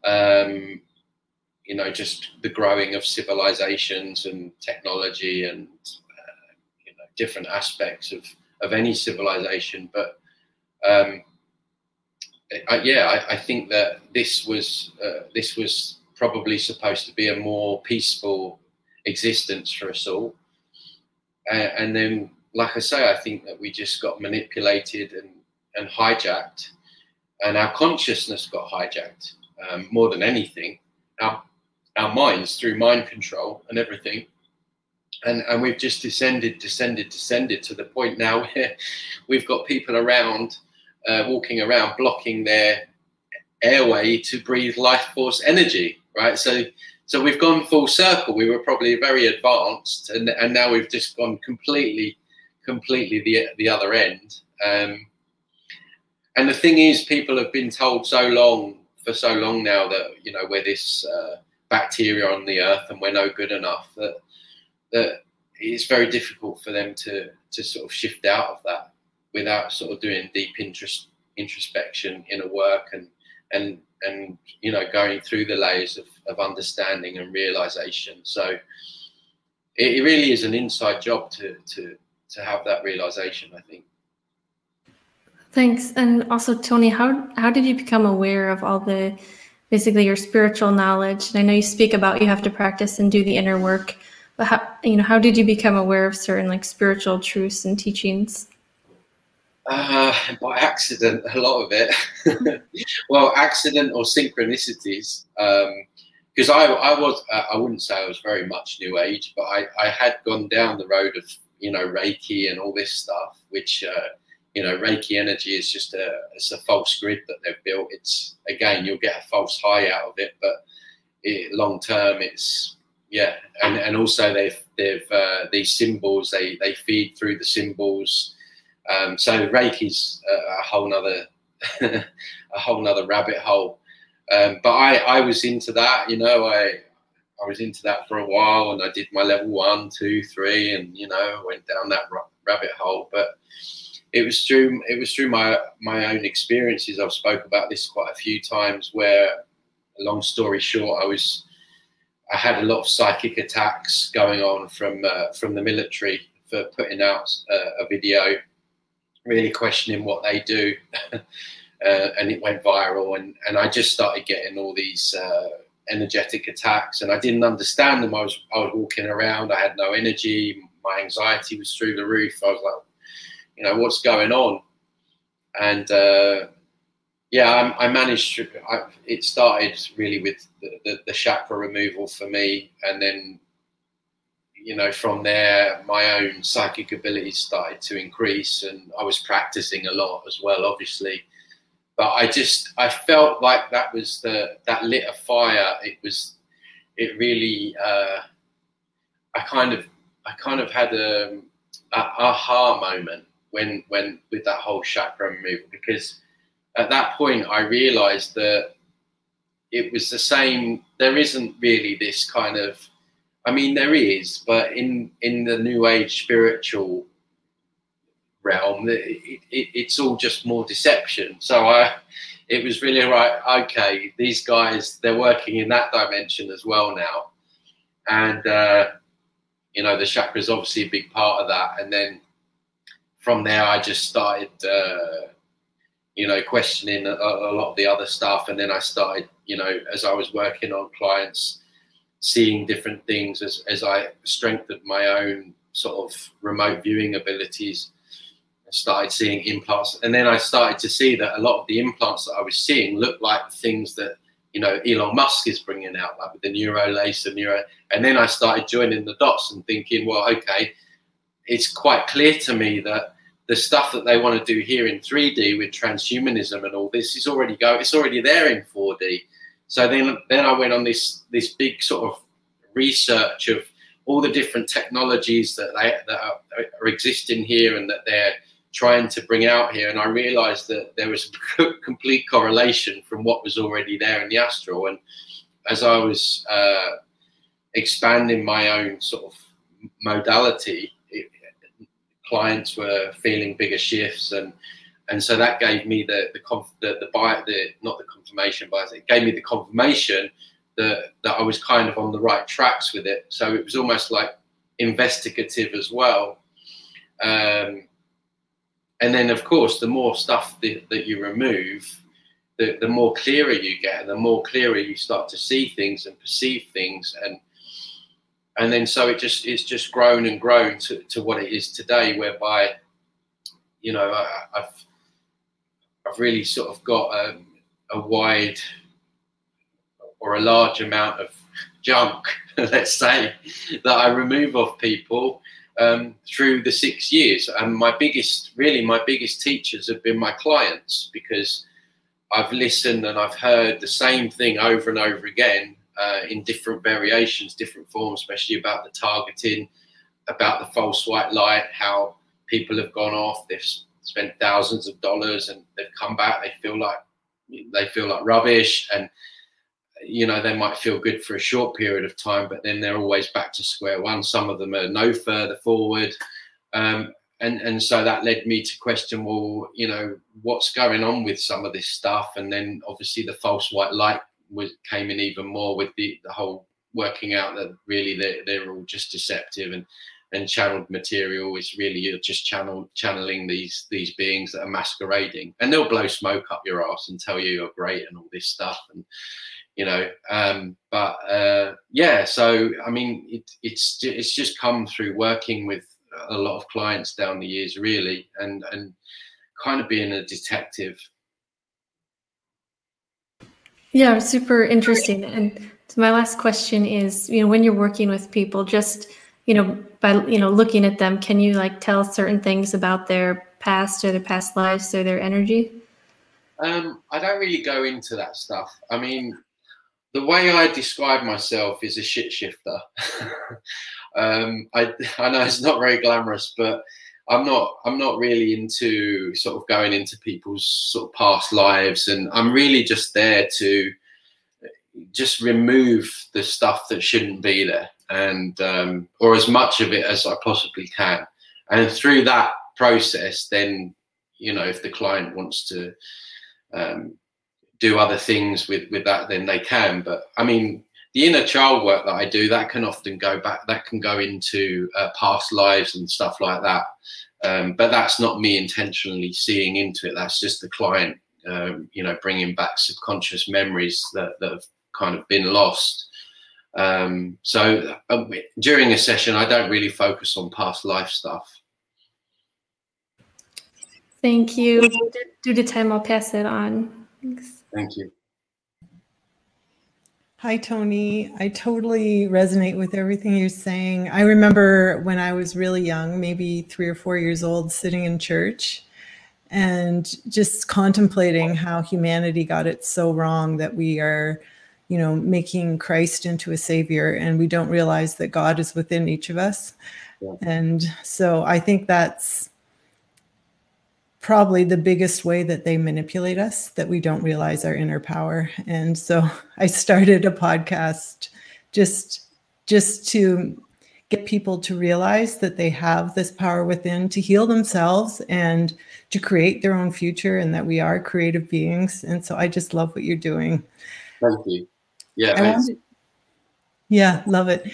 Um, you know, just the growing of civilizations and technology and uh, you know different aspects of of any civilization. But um, I, yeah, I, I, think that this was uh, this was probably supposed to be a more peaceful existence for us all. Uh, and then, like I say, I think that we just got manipulated and, and hijacked, and our consciousness got hijacked um, more than anything. Our our minds through mind control and everything. And, and we've just descended, descended, descended to the point now [LAUGHS] where we've got people around, uh, walking around, blocking their airway to breathe life force energy, right? So, so we've gone full circle. We were probably very advanced, and, and now we've just gone completely, completely the the other end. Um, and the thing is, people have been told so long for so long now that you know we're this. Uh, bacteria on the earth and we're no good enough that that it's very difficult for them to to sort of shift out of that without sort of doing deep interest introspection inner work and and and you know going through the layers of, of understanding and realization so it, it really is an inside job to to to have that realization i think thanks and also tony how how did you become aware of all the basically your spiritual knowledge. And I know you speak about you have to practice and do the inner work, but how you know how did you become aware of certain like spiritual truths and teachings? Uh, by accident, a lot of it. [LAUGHS] well, accident or synchronicities. Because um, I, I was, uh, I wouldn't say I was very much New Age, but I, I had gone down the road of, you know, Reiki and all this stuff, which uh, you know, Reiki energy is just a it's a false grid that they've built. It's again, you'll get a false high out of it, but it, long term, it's yeah, and and also they've they've uh, these symbols they they feed through the symbols. Um, so Reiki's a, whole nother [LAUGHS] a whole nother rabbit hole. Um, but I I was into that, you know, I I was into that for a while, and I did my level one, two, three, and you know, went down that rabbit hole, but it was through it was through my my own experiences. I've spoke about this quite a few times. Where, long story short, I was I had a lot of psychic attacks going on from uh, from the military for putting out uh, a video, really questioning what they do, [LAUGHS] uh, and it went viral. And and I just started getting all these uh, energetic attacks, and I didn't understand them. I was I was walking around, I had no energy, my anxiety was through the roof. I was like you know what's going on and uh, yeah I, I managed to I, it started really with the, the, the, chakra removal for me and then you know from there my own psychic abilities started to increase and i was practicing a lot as well obviously but i just i felt like that was the that lit a fire it was it really uh, i kind of i kind of had a, a aha moment when when with that whole chakra removal because at that point I realized that it was the same. There isn't really this kind of, I mean, there is, but in in the New Age spiritual realm, it, it, it's all just more deception. So I, it was really right. Okay, these guys they're working in that dimension as well now, and uh, you know the chakra is obviously a big part of that. And then from there, I just started, uh, you know, questioning a, a, lot of the other stuff. And then I started, you know, as I was working on clients, seeing different things as, as I strengthened my own sort of remote viewing abilities. I started seeing implants. And then I started to see that a lot of the implants that I was seeing looked like things that, you know, Elon Musk is bringing out, like with the neuro laser, neuro. And then I started joining the dots and thinking, well, okay, it's quite clear to me that the stuff that they want to do here in 3D with transhumanism and all this is already go. It's already there in 4D. So then, then I went on this this big sort of research of all the different technologies that they that are, are existing here and that they're trying to bring out here. And I realised that there was a [LAUGHS] complete correlation from what was already there in the astral. And as I was uh, expanding my own sort of modality, it, clients were feeling bigger shifts and and so that gave me the the conf, the, the, the not the confirmation bias it gave me the confirmation that that I was kind of on the right tracks with it. So it was almost like investigative as well. Um, and then of course the more stuff that, that you remove the, the more clearer you get and the more clearer you start to see things and perceive things. And and then so it just it's just grown and grown to, to what it is today whereby you know I, have I've really sort of got a, a wide or a large amount of [LAUGHS] junk [LAUGHS] let's say that I remove off people um, through the six years. And my biggest really my biggest teachers have been my clients because I've listened and I've heard the same thing over and over again uh, in different variations, different forms, especially about the targeting, about the false white light, how people have gone off, they've spent thousands of dollars and they've come back, they feel like they feel like rubbish and you know they might feel good for a short period of time but then they're always back to square one. Some of them are no further forward. Um, and and so that led me to question well you know what's going on with some of this stuff? And then obviously the false white light was came in even more with the, the whole working out that really they're, they're all just deceptive and and channeled material is really you're just channel channeling these these beings that are masquerading and they'll blow smoke up your ass and tell you you're great and all this stuff and you know um but uh yeah so i mean it, it's it's just come through working with a lot of clients down the years really and and kind of being a detective yeah, super interesting. And so my last question is, you know, when you're working with people, just you know, by you know looking at them, can you like tell certain things about their past or their past lives or their energy? Um, I don't really go into that stuff. I mean, the way I describe myself is a shit shifter. [LAUGHS] um, I I know it's not very glamorous, but I'm not I'm not really into sort of going into people's sort of past lives, and I'm really just there to just remove the stuff that shouldn't be there, and um, or as much of it as I possibly can. And through that process, then you know if the client wants to um, do other things with with that, then they can. But I mean, the inner child work that I do that can often go back that can go into uh, past lives and stuff like that um, but that's not me intentionally seeing into it that's just the client um, you know bringing back subconscious memories that, that have kind of been lost um, so uh, during a session I don't really focus on past life stuff thank you due to time I'll pass it on Thanks. thank you Hi, Tony. I totally resonate with everything you're saying. I remember when I was really young, maybe three or four years old, sitting in church and just contemplating how humanity got it so wrong that we are, you know, making Christ into a savior and we don't realize that God is within each of us. Yeah. And so I think that's probably the biggest way that they manipulate us that we don't realize our inner power and so i started a podcast just just to get people to realize that they have this power within to heal themselves and to create their own future and that we are creative beings and so i just love what you're doing thank you yeah wanted, yeah love it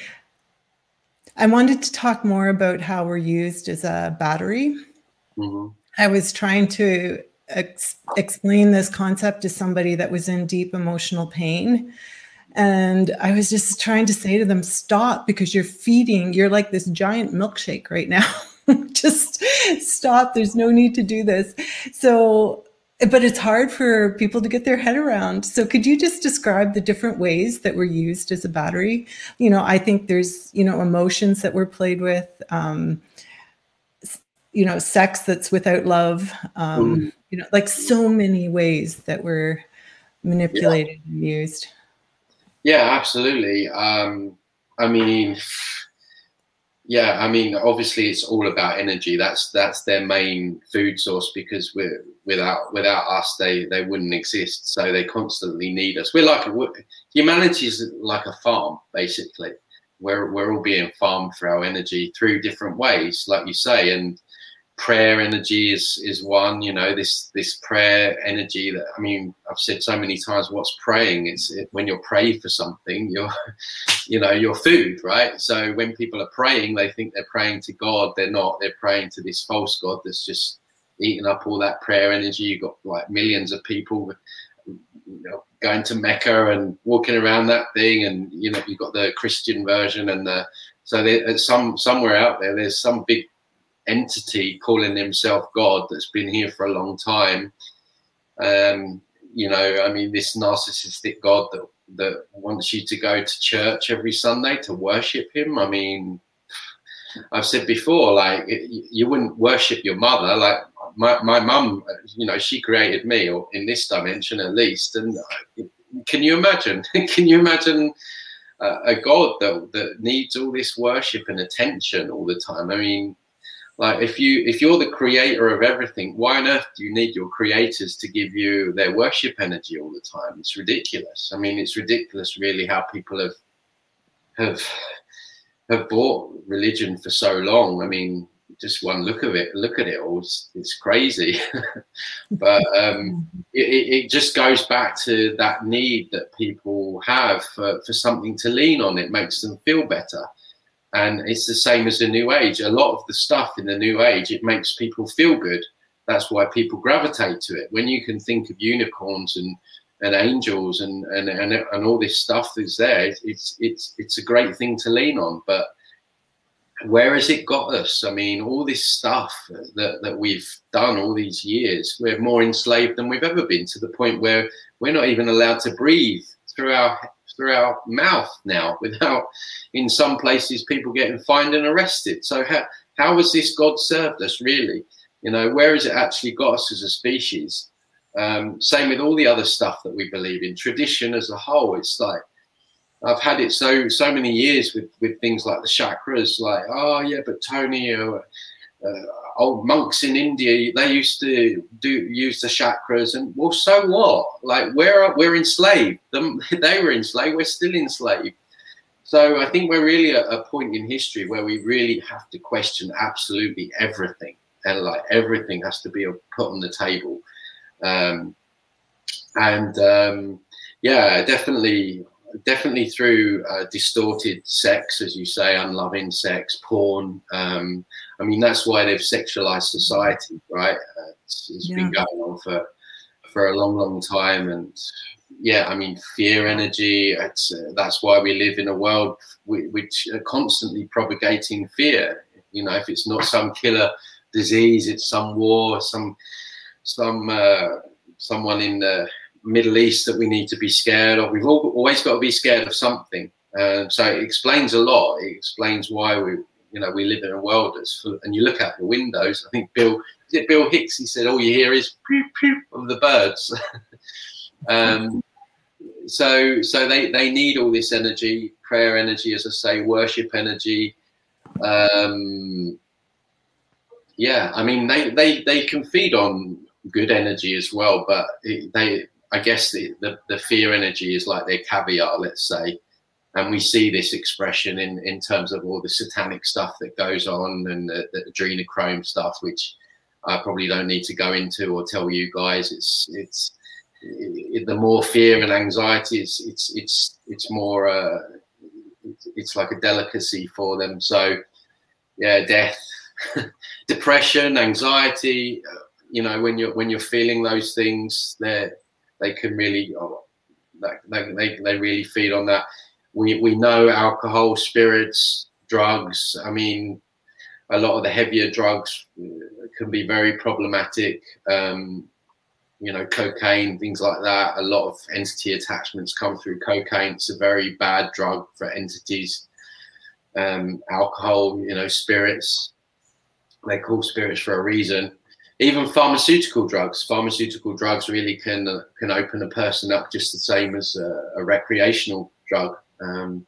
i wanted to talk more about how we're used as a battery mm-hmm I was trying to ex- explain this concept to somebody that was in deep emotional pain. And I was just trying to say to them, stop because you're feeding, you're like this giant milkshake right now. [LAUGHS] just stop. There's no need to do this. So, but it's hard for people to get their head around. So, could you just describe the different ways that we're used as a battery? You know, I think there's, you know, emotions that we're played with. Um, you know sex that's without love um mm. you know like so many ways that we're manipulated yeah. and used yeah absolutely um i mean yeah i mean obviously it's all about energy. That's that's their main food source because we're without without us they they wouldn't exist. So they constantly need us. We're like humanity is like a farm basically. We're, we're all being farmed for our energy through different ways like you say and prayer energy is is one you know this this prayer energy that i mean i've said so many times what's praying? It's it, when you're praying for something you're [LAUGHS] you know your food right? So when people are praying they think they're praying to god. They're not. They're praying to this false god that's just eating up all that prayer energy. You've got like millions of people you know, going to mecca and walking around that thing and you know you've got the christian version and the so there's some somewhere out there there's some big entity calling himself God that's been here for a long time. Um, you know, I mean, this narcissistic God that that wants you to go to church every Sunday to worship Him. I mean, I've said before, like you wouldn't worship your mother. Like my my mum, you know, she created me, or in this dimension at least. And can you imagine? [LAUGHS] can you imagine? a God that that needs all this worship and attention all the time. I mean, like if you if you're the creator of everything why on earth do you need your creators to give you their worship energy all the time? It's ridiculous. I mean it's ridiculous really how people have have have bought religion for so long. I mean just one look of it look at it all it's, it's crazy. [LAUGHS] But um it, it just goes back to that need that people have for, for something to lean on. It makes them feel better and it's the same as the new age. A lot of the stuff in the new age, it makes people feel good. That's why people gravitate to it. When you can think of unicorns and and angels and and and, and all this stuff that's there, it's it's it's a great thing to lean on. But where has it got us? I mean, all this stuff that, that we've done all these years, we're more enslaved than we've ever been to the point where we're not even allowed to breathe through our through our mouth now [LAUGHS] without in some places people getting fined and arrested. So how, how has this god served us really? You know where has it actually got us as a species? Um, same with all the other stuff that we believe in tradition as a whole. It's like I've had it so so many years with with things like the chakras, like oh yeah, but Tony, uh, uh, old monks in India, they used to do use the chakras, and well, so what? Like we're we're enslaved. Them, [LAUGHS] they were enslaved. We're still enslaved. So I think we're really at a point in history where we really have to question absolutely everything, and like everything has to be put on the table. Um, and um, yeah, definitely definitely through uh, distorted sex, as you say, unloving sex, porn. Um, I mean, that's why they've sexualized society, right? Uh, it's, it's yeah. been going on for for a long, long time, and yeah, I mean, fear energy. It's, uh, that's why we live in a world which are constantly propagating fear. You know, if it's not some killer disease, it's some war, some some uh, someone in the Middle East that we need to be scared of. We've all, always got to be scared of something. Uh, so it explains a lot. It explains why we, you know, we live in a world that's full, and you look out the windows. I think Bill, it Bill Hicks? He said all you hear is poop poop of the birds. [LAUGHS] um, so so they they need all this energy, prayer energy, as I say, worship energy. Um, yeah, I mean they they they can feed on good energy as well, but they I guess the, the, the fear energy is like their caviar, let's say. And we see this expression in, in terms of all the satanic stuff that goes on and the, the adrenochrome stuff, which I probably don't need to go into or tell you guys. It's it's it, the more fear and anxiety, it's it's it's more uh, it's like a delicacy for them. So yeah, death, [LAUGHS] depression, anxiety. Uh, you know, when you're when you're feeling those things, they're they can really oh, they, they, they really feed on that. We, we know alcohol, spirits, drugs. I mean, a lot of the heavier drugs can be very problematic. Um, you know, cocaine, things like that. A lot of entity attachments come through cocaine. It's a very bad drug for entities. Um, alcohol, you know, spirits. they call spirits for a reason. Even pharmaceutical drugs, pharmaceutical drugs really can uh, can open a person up just the same as a, a recreational drug. Um,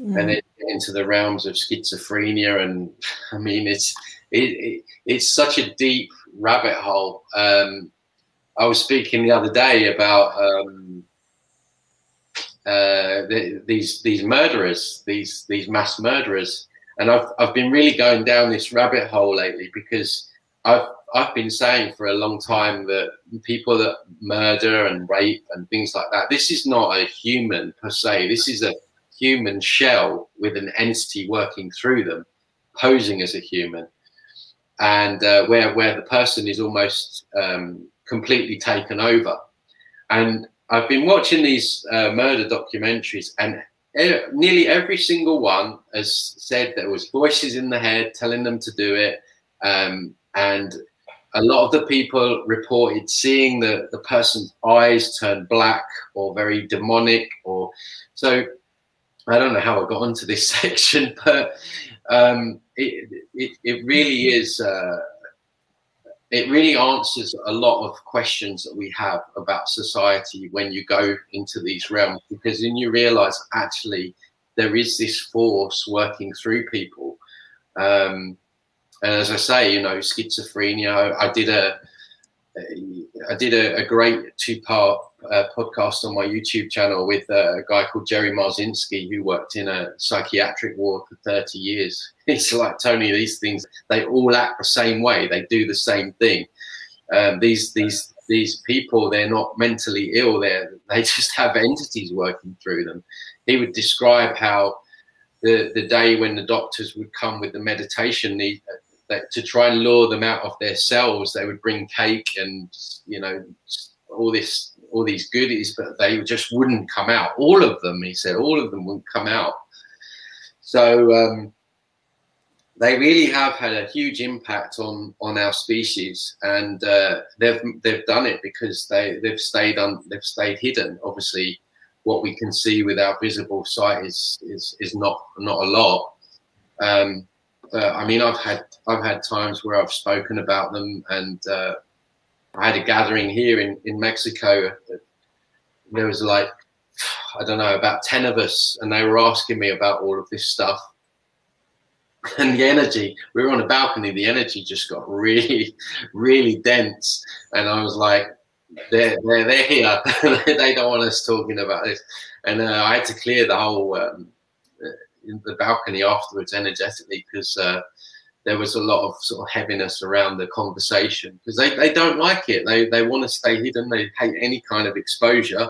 mm. And then into the realms of schizophrenia, and [LAUGHS] I mean, it's it, it it's such a deep rabbit hole. Um, I was speaking the other day about um, uh, the, these these murderers, these these mass murderers, and I've I've been really going down this rabbit hole lately because I've I've been saying for a long time that people that murder and rape and things like that, this is not a human per se. This is a human shell with an entity working through them, posing as a human, and uh, where where the person is almost um, completely taken over. And I've been watching these uh, murder documentaries, and nearly every single one has said there was voices in the head telling them to do it um, and a lot of the people reported seeing the, the person's eyes turn black or very demonic or so i don't know how i got onto this [LAUGHS] section but um, it, it, it really is uh, it really answers a lot of questions that we have about society when you go into these realms because then you realize actually there is this force working through people. Um, and as i say you know schizophrenia i did a I did a, a great two-part uh, podcast on my YouTube channel with a guy called Jerry Marzinsky, who worked in a psychiatric ward for 30 years. [LAUGHS] It's like Tony; these things they all act the same way. They do the same thing. Um, these these these people, they're not mentally ill. They they [LAUGHS] just have entities working through them. He would describe how the the day when the doctors would come with the meditation, to try and lure them out of their cells, they would bring cake and you know all this all these goodies, but they just wouldn't come out. All of them, he said, all of them wouldn't come out. So um, they really have had a huge impact on on our species, and uh, they've they've done it because they they've stayed on they've stayed hidden. Obviously, what we can see with our visible sight is is is not not a lot. Um, uh, I mean, I've had I've had times where I've spoken about them, and uh, I had a gathering here in in Mexico. There was like I don't know about ten of us, and they were asking me about all of this stuff. [LAUGHS] And the energy, we were on a balcony. The energy just got really, [LAUGHS] really dense, and I was like, "They're they're, they're here. [LAUGHS] they don't want us talking about this." And uh, I had to clear the whole um, the balcony afterwards energetically because uh, there was a lot of sort of heaviness around the conversation because they, they don't like it. They they want to stay hidden. They hate any kind of exposure.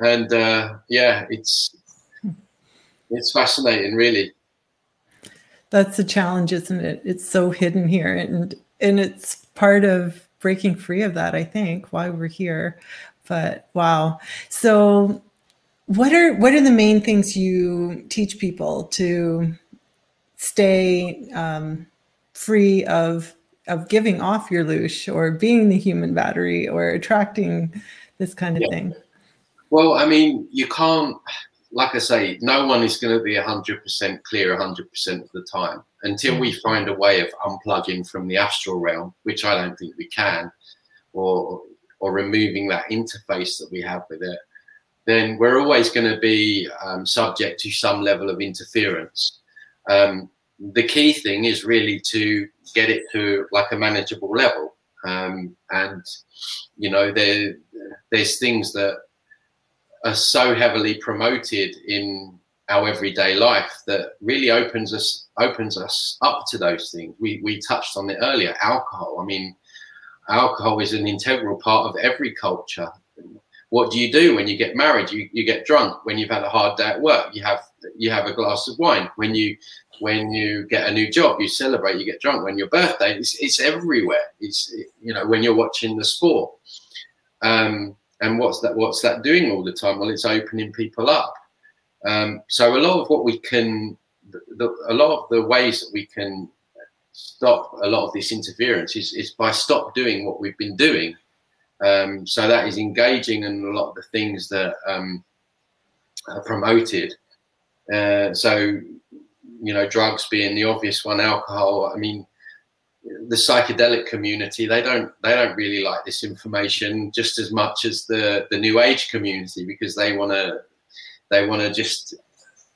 And uh, yeah, it's it's fascinating, really. That's the challenge, isn't it? It's so hidden here, and and it's part of breaking free of that. I think why we're here. But wow, so what are what are the main things you teach people to stay um, free of of giving off your loosh or being the human battery or attracting this kind of yeah. thing? Well, I mean, you can't. Like I say, no one is going to be 100% clear 100% of the time until we find a way of unplugging from the astral realm, which I don't think we can, or or removing that interface that we have with it then we're always going to be um, subject to some level of interference. Um, the key thing is really to get it to like a manageable level. Um, and, you know, there, there's things that are so heavily promoted in our everyday life that really opens us opens us up to those things. We, we touched on it earlier, alcohol. I mean, alcohol is an integral part of every culture what do you do when you get married? You, you get drunk. When you've had a hard day at work, you have you have a glass of wine. When you when you get a new job, you celebrate. You get drunk. When your birthday, it's, it's everywhere. It's you know when you're watching the sport. Um, and what's that? What's that doing all the time? Well, it's opening people up. Um, so a lot of what we can, the, a lot of the ways that we can stop a lot of this interference is, is by stop doing what we've been doing um, so that is engaging in a lot of the things that um, are promoted. Uh, so you know, drugs being the obvious one, alcohol. I mean, the psychedelic community they don't they don't really like this information just as much as the the new age community because they want to they want to just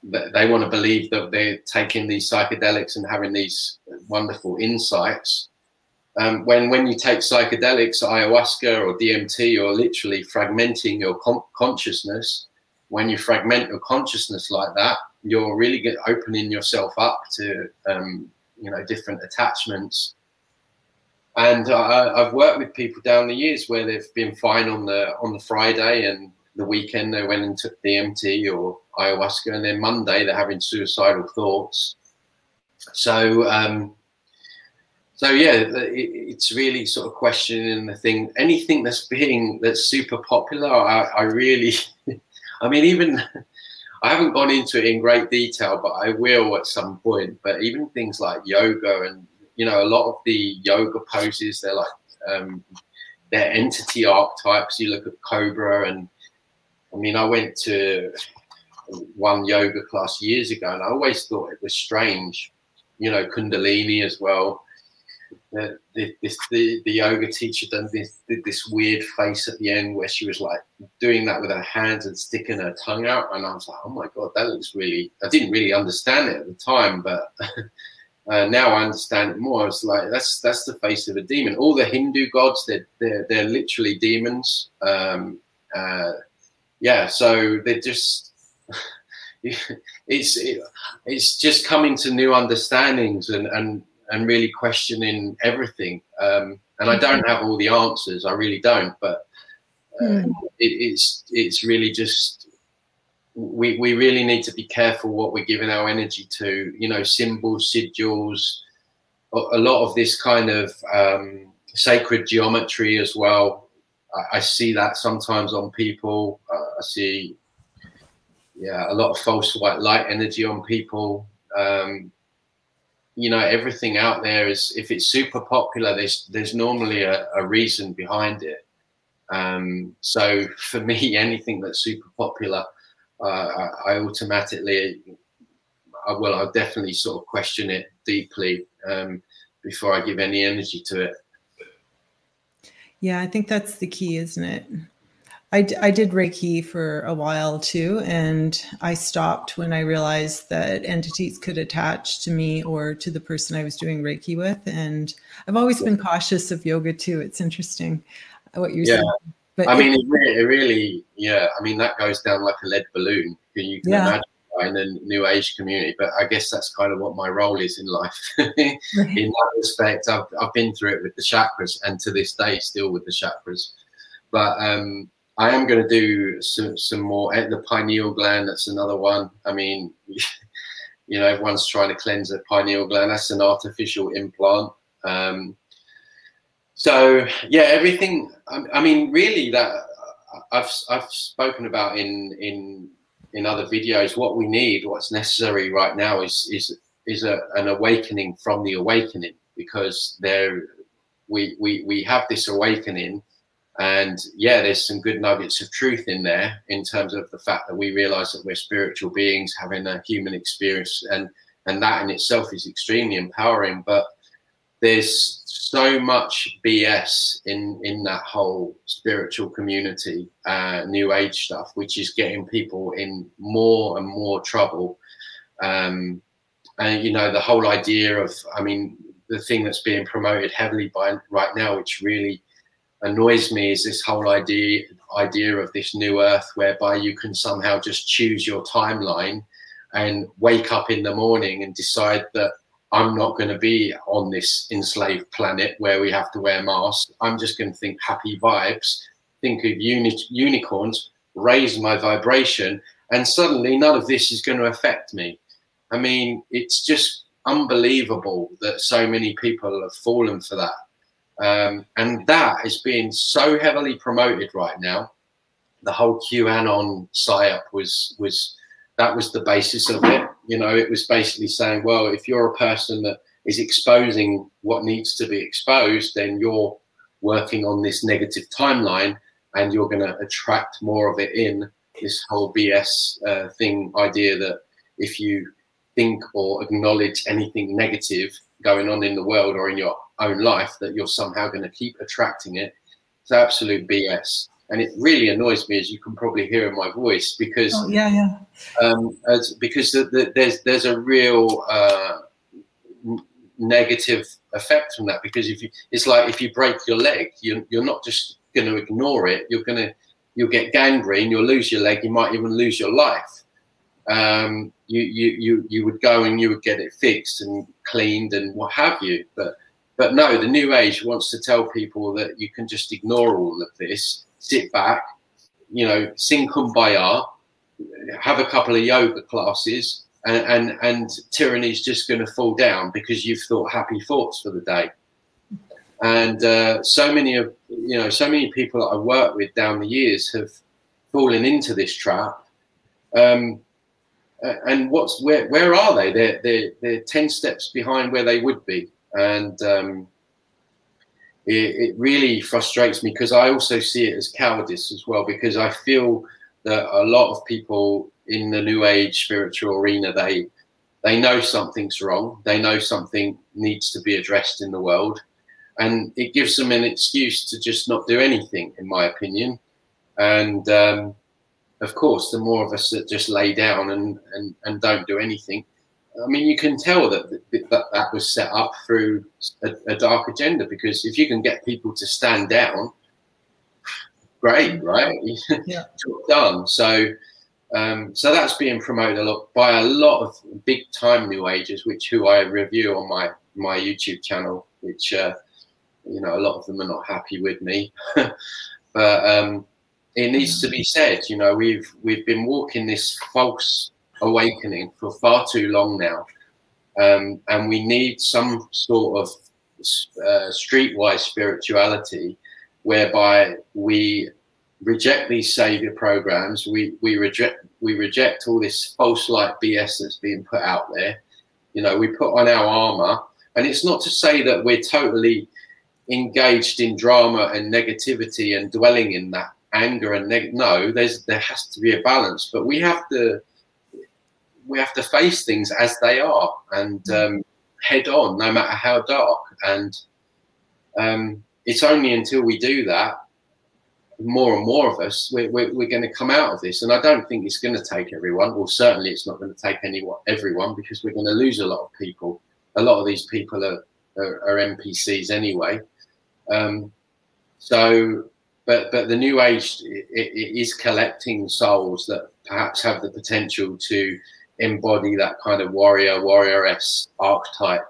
they want to believe that they're taking these psychedelics and having these wonderful insights um, when when you take psychedelics ayahuasca or dmt you're literally fragmenting your con- consciousness when you fragment your consciousness like that you're really get, opening yourself up to um, you know different attachments and I, have worked with people down the years where they've been fine on the on the Friday and the weekend they went and took DMT or ayahuasca, and then Monday they're having suicidal thoughts. So, um, so yeah, it, it's really sort of questioning the thing. Anything that's being that's super popular, I, I really, [LAUGHS] I mean, even I haven't gone into it in great detail, but I will at some point. But even things like yoga and you know, a lot of the yoga poses, they're like, um, they're entity archetypes. You look at Cobra, and I mean, I went to one yoga class years ago, and I always thought it was strange. You know, Kundalini as well. The, the, this, the, the yoga teacher done this did this weird face at the end where she was like doing that with her hands and sticking her tongue out, and I was like, oh my god, that looks really. I didn't really understand it at the time, but [LAUGHS] Uh, now I understand it more. It's like that's that's the face of a demon. All the Hindu gods, they're they're, they're literally demons. Um, uh, yeah, so they're just [LAUGHS] it's it, it's just coming to new understandings and and and really questioning everything. Um, and I don't have all the answers. I really don't. But uh, mm. it, it's it's really just we, we really need to be careful what we're giving our energy to. You know, symbols, sigils, a lot of this kind of um, sacred geometry as well. I, I, see that sometimes on people. Uh, I see, yeah, a lot of false white light energy on people. Um, you know, everything out there is if it's super popular, there's there's normally a, a reason behind it. Um, so for me, [LAUGHS] anything that's super popular uh, I automatically, I will, I'll definitely sort of question it deeply um, before I give any energy to it. Yeah, I think that's the key, isn't it? I, I did Reiki for a while too, and I stopped when I realized that entities could attach to me or to the person I was doing Reiki with. And I've always been cautious of yoga too. It's interesting what you're yeah. saying. But I mean, it really, it really, yeah. I mean, that goes down like a lead balloon. Can You can yeah. imagine in the new age community. But I guess that's kind of what my role is in life. [LAUGHS] in that respect, I've, I've been through it with the chakras, and to this day, still with the chakras. But um, I am going to do some, some more at the pineal gland. That's another one. I mean, [LAUGHS] you know, everyone's trying to cleanse the pineal gland. That's an artificial implant. Um, so yeah, everything. I mean, really, that I've I've spoken about in in in other videos. What we need, what's necessary right now, is is is a, an awakening from the awakening because there we we we have this awakening and yeah there's some good nuggets of truth in there in terms of the fact that we realize that we're spiritual beings having a human experience and and that in itself is extremely empowering but there's so much BS in in that whole spiritual community, uh, new age stuff, which is getting people in more and more trouble. Um, and you know the whole idea of, I mean, the thing that's being promoted heavily by right now, which really annoys me, is this whole idea idea of this new Earth, whereby you can somehow just choose your timeline and wake up in the morning and decide that I'm not going to be on this enslaved planet where we have to wear masks. I'm just going to think happy vibes, think of uni- unicorns, raise my vibration, and suddenly none of this is going to affect me. I mean, it's just unbelievable that so many people have fallen for that. Um, and that is being so heavily promoted right now. The whole QAnon psyop was was that was the basis of it. You know, it was basically saying, well, if you're a person that is exposing what needs to be exposed, then you're working on this negative timeline and you're going to attract more of it in this whole BS uh, thing idea that if you think or acknowledge anything negative going on in the world or in your own life that you're somehow going to keep attracting it. It's absolute BS. And it really annoys me, as you can probably hear in my voice, because oh, yeah, yeah, um, as, because the, the, there's there's a real uh, negative effect from that. Because if you, it's like if you break your leg, you, you're not just going to ignore it. You're going to you'll get gangrene. You'll lose your leg. You might even lose your life. Um, you, you you you would go and you would get it fixed and cleaned and what have you. But but no, the new age wants to tell people that you can just ignore all of this, sit back, you know, sing kumbaya, have a couple of yoga classes, and and, and tyranny's just going to fall down because you've thought happy thoughts for the day. And uh, so many of you know, so many people that I work with down the years have fallen into this trap. Um, and what's where where are they? They're they're they're ten steps behind where they would be, and um, it, it really frustrates me because I also see it as cowardice as well because I feel that a lot of people in the new age spiritual arena they they know something's wrong, they know something needs to be addressed in the world, and it gives them an excuse to just not do anything, in my opinion, and um, of course, the more of us that just lay down and, and, and don't do anything, I mean, you can tell that that, that was set up through a, a dark agenda because if you can get people to stand down, great, right? [LAUGHS] Yeah. done. So, um, so that's being promoted a lot by a lot of big time new ages, which who I review on my my YouTube channel, which uh, you know a lot of them are not happy with me, [LAUGHS] but um, it needs to be said. You know, we've we've been walking this false awakening for far too long now, um, and we need some sort of uh, streetwise spirituality whereby we reject these savior programs. We we reject we reject all this false light BS that's being put out there. You know, we put on our armor, and it's not to say that we're totally engaged in drama and negativity and dwelling in that anger and neg- no there's there has to be a balance but we have to we have to face things as they are and mm. um, head on no matter how dark. And um, it's only until we do that more and more of us we're, we're, we're going to come out of this. And i don't think it's going to take everyone. Well certainly it's not going to take anyone everyone because we're going to lose a lot of people. A lot of these people are, are, are npcs anyway. Um, so but but the new age it, it is collecting souls that perhaps have the potential to embody that kind of warrior warrioress archetype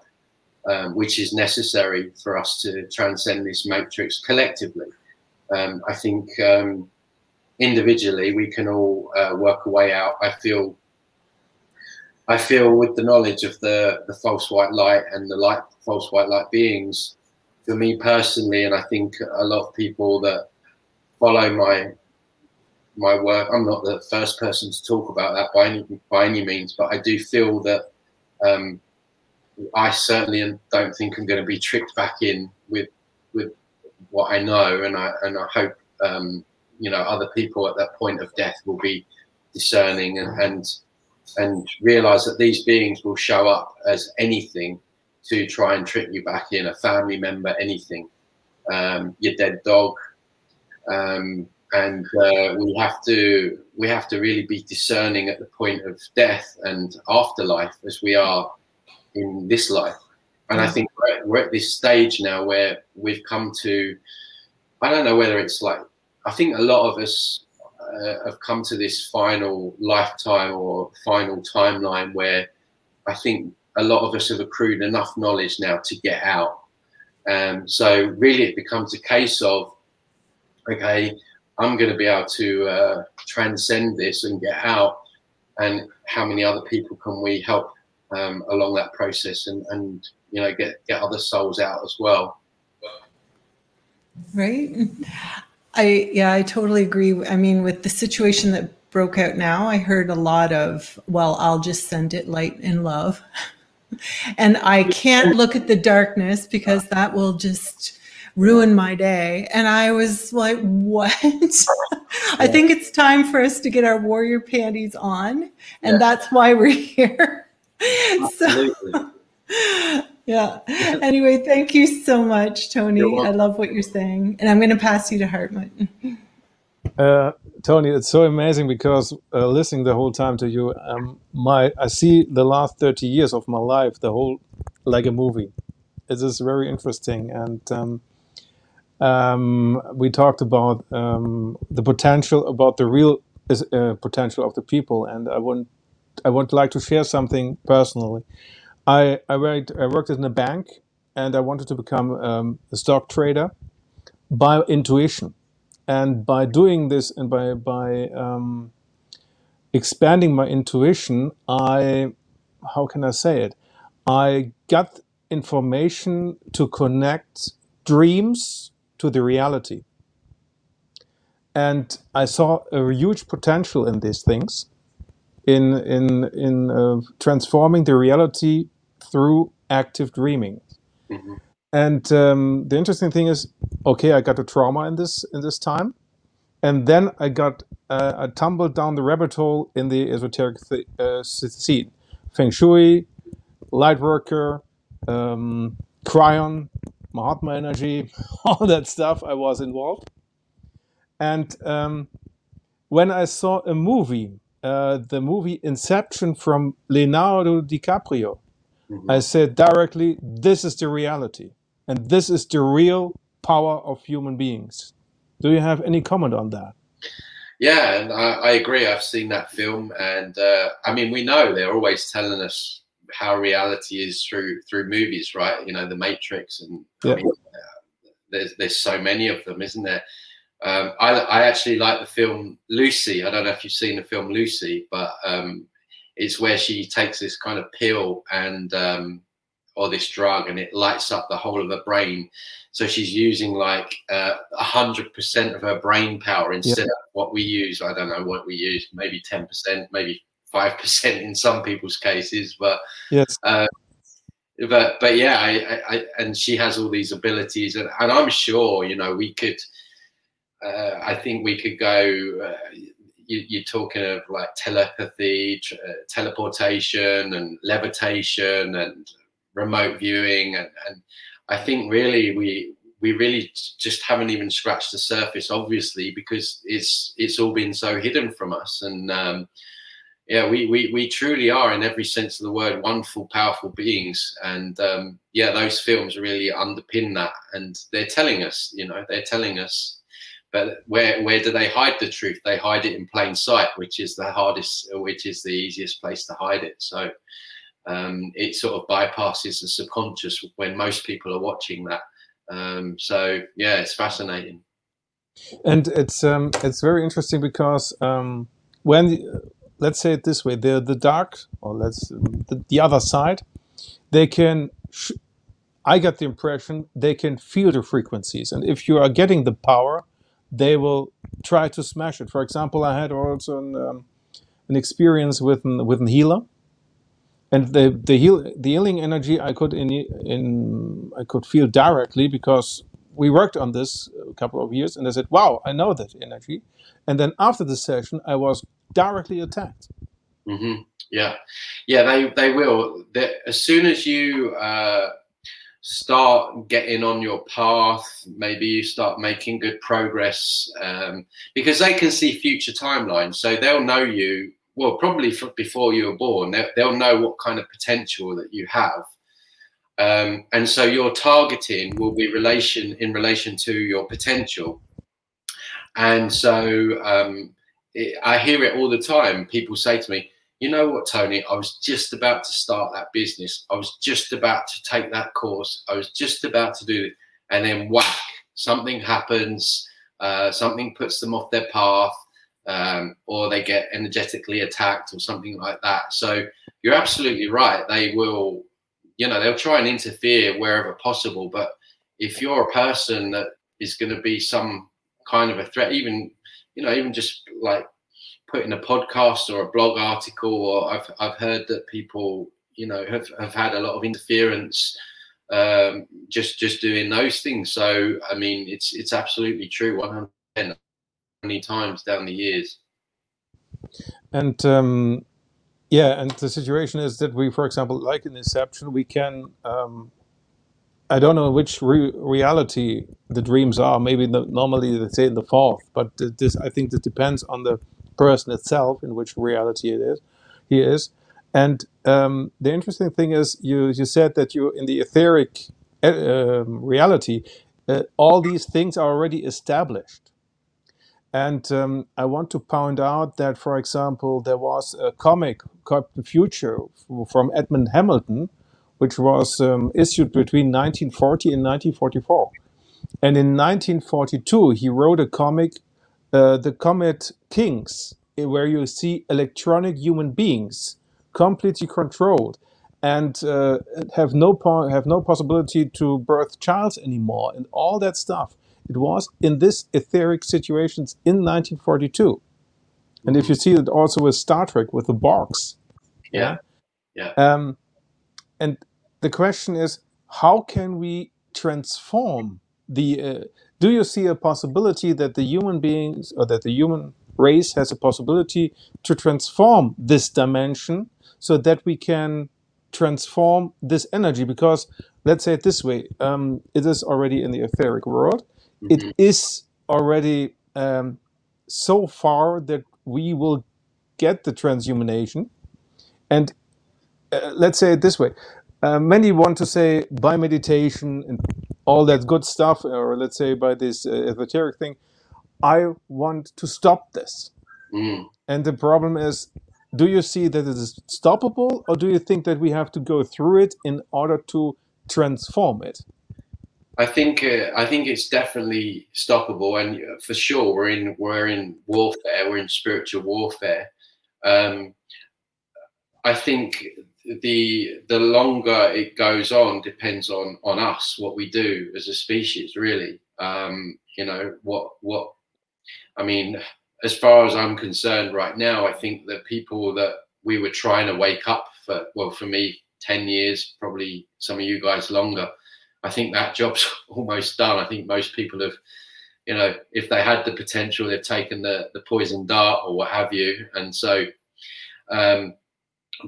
um, which is necessary for us to transcend this matrix collectively. Um, i think um, individually we can all uh, work a way out. I feel i feel with the knowledge of the the false white light and the light false white light beings for me personally and i think a lot of people that follow my my work. I'm not the first person to talk about that by any by any means, but I do feel that um, I certainly don't think I'm going to be tricked back in with with what I know, and I and I hope um, you know other people at that point of death will be discerning and and and realize that these beings will show up as anything to try and trick you back in a family member anything um, your dead dog um, and uh, we have to we have to really be discerning at the point of death and afterlife as we are in this life. And I think we're at, we're at this stage now where we've come to. I don't know whether it's like I think a lot of us uh, have come to this final lifetime or final timeline where I think a lot of us have accrued enough knowledge now to get out. Um, so really, it becomes a case of okay, I'm going to be able to uh, transcend this and get out. And how many other people can we help um, along that process and, and, you know, get, get other souls out as well. Right. I, yeah, I totally agree. I mean, with the situation that broke out now, I heard a lot of, well, I'll just send it light and love. [LAUGHS] and I can't look at the darkness because that will just ruin my day. And I was like, what? [LAUGHS] I think it's time for us to get our warrior panties on. And yeah. that's why we're [LAUGHS] here. Absolutely. So, [LAUGHS] yeah. Anyway, thank you so much, Tony. I love what you're saying. And I'm going to pass you to Hartmut. Uh, Tony, it's so amazing because uh, listening the whole time to you, um, my I see the last 30 years of my life, the whole like a movie. It is very interesting. And um, um, we talked about um, the potential, about the real uh, potential of the people. And I want, I would like to share something personally. I I worked I worked in a bank, and I wanted to become um, a stock trader by intuition, and by doing this and by by um, expanding my intuition, I how can I say it? I got information to connect dreams to the reality. And I saw a huge potential in these things in in in uh, transforming the reality through active dreaming. Mm-hmm. And um, the interesting thing is, okay, I got a trauma in this in this time, and then I got uh, I tumbled down the rabbit hole in the esoteric th- uh, scene, feng shui, light worker, um, Kryon, Mahatma energy, [LAUGHS] all that stuff. I was involved, and um, when I saw a movie uh, the movie Inception from Leonardo DiCaprio, mm-hmm. I said directly, this is the reality. And this is the real power of human beings. Do you have any comment on that? Yeah, and I, I agree. I've seen that film, and uh, I mean, we know they're always telling us how reality is through through movies, right? You know, The Matrix, and yeah. I mean, uh, there's there's so many of them, isn't there? Um, I, I, actually like the film Lucy. I don't know if you've seen the film Lucy, but um, it's where she takes this kind of pill and um, or this drug, and it lights up the whole of her brain. So she's using like uh, a hundred percent of her brain power instead yeah. of what we use. I don't know what we use, maybe ten percent, maybe five percent in some people's cases, but yes. Uh, but but yeah, I, I, and she has all these abilities, and, and I'm sure you know we could uh, I think we could go. Uh, you, are talking of like telepathy, uh, teleportation, and levitation, and remote viewing, and, and I think really we we really just haven't even scratched the surface, obviously, because it's it's all been so hidden from us. And um, yeah, we, we we truly are, in every sense of the word, wonderful, powerful beings. And um, yeah, those films really underpin that, and they're telling us, you know, they're telling us but where where do they hide the truth? They hide it in plain sight, which is the hardest, which is the easiest place to hide it. So um, it sort of bypasses the subconscious when most people are watching that. Um, so yeah, it's fascinating. And it's um, it's very interesting because um, when let's say it this way, the the dark or let's the, the other side, they can. I get the impression they can feel the frequencies, and if you are getting the power, they will try to smash it. For example, I had also an, um, an experience with an, with an healer, and the the heal the healing energy I could in in I could feel directly because we worked on this a couple of years, and I said, "Wow, I know that energy." And then after the session, I was directly attacked. Mm-hmm. Yeah, yeah, they they will. They, as soon as you uh, start getting on your path maybe you start making good progress um, because they can see future timelines so they'll know you well probably before you were born they'll, they'll know what kind of potential that you have um, and so your targeting will be relation in relation to your potential and so um, it, i hear it all the time people say to me you know what, Tony? I was just about to start that business. I was just about to take that course. I was just about to do it. And then whack, something happens, uh, something puts them off their path, um, or they get energetically attacked or something like that. So you're absolutely right. They will, you know, they'll try and interfere wherever possible. But if you're a person that is going to be some kind of a threat, even, you know, even just like putting a podcast or a blog article, or I've I've heard that people you know have, have had a lot of interference um, just just doing those things. So I mean, it's it's absolutely true, one hundred many times down the years. And um, Yeah, and the situation is that we, for example, like in Inception, we can. Um, I don't know which re- reality the dreams are. Maybe the, normally they say in the fourth, but this I think this depends on the person itself in which reality it is. He is, and um, the interesting thing is you you said that you in the etheric uh, reality, uh, all these things are already established. And um, I want to point out that, for example, there was a comic The Future from Edmond Hamilton, which was um, issued between 1940 and 1944. And in 1942, he wrote a comic, uh, The Comet Kings, where you see electronic human beings completely controlled and uh, have no have no possibility to birth childs anymore and all that stuff it was in this etheric situations in 1942. And if you see it also with Star Trek with the Borgs. Yeah. Yeah. Um, and the question is, how can we transform the? Uh, do you see a possibility that the human beings or that the human race has a possibility to transform this dimension so that we can transform this energy? Because let's say it this way: um, it is already in the etheric world, it Mhm. is already um, so far that we will get the transhumanation. And uh, let's say it this way uh, many want to say by meditation and all that good stuff, or let's say by this uh, esoteric thing, I want to stop this. Mm. And the problem is, do you see that it is stoppable, or do you think that we have to go through it in order to transform it? I think uh, I think it's definitely stoppable, and uh, for sure we're in we're in warfare. We're in spiritual warfare. Um, I think the the longer it goes on depends on on us what we do as a species. Really, um, you know what what I mean. As far as I'm concerned, right now, I think that people that we were trying to wake up for well, for me, ten years, probably some of you guys longer I think that job's [LAUGHS] almost done. I think most people have, you know, if they had the potential, they've taken the the poison dart or what have you. And so, um,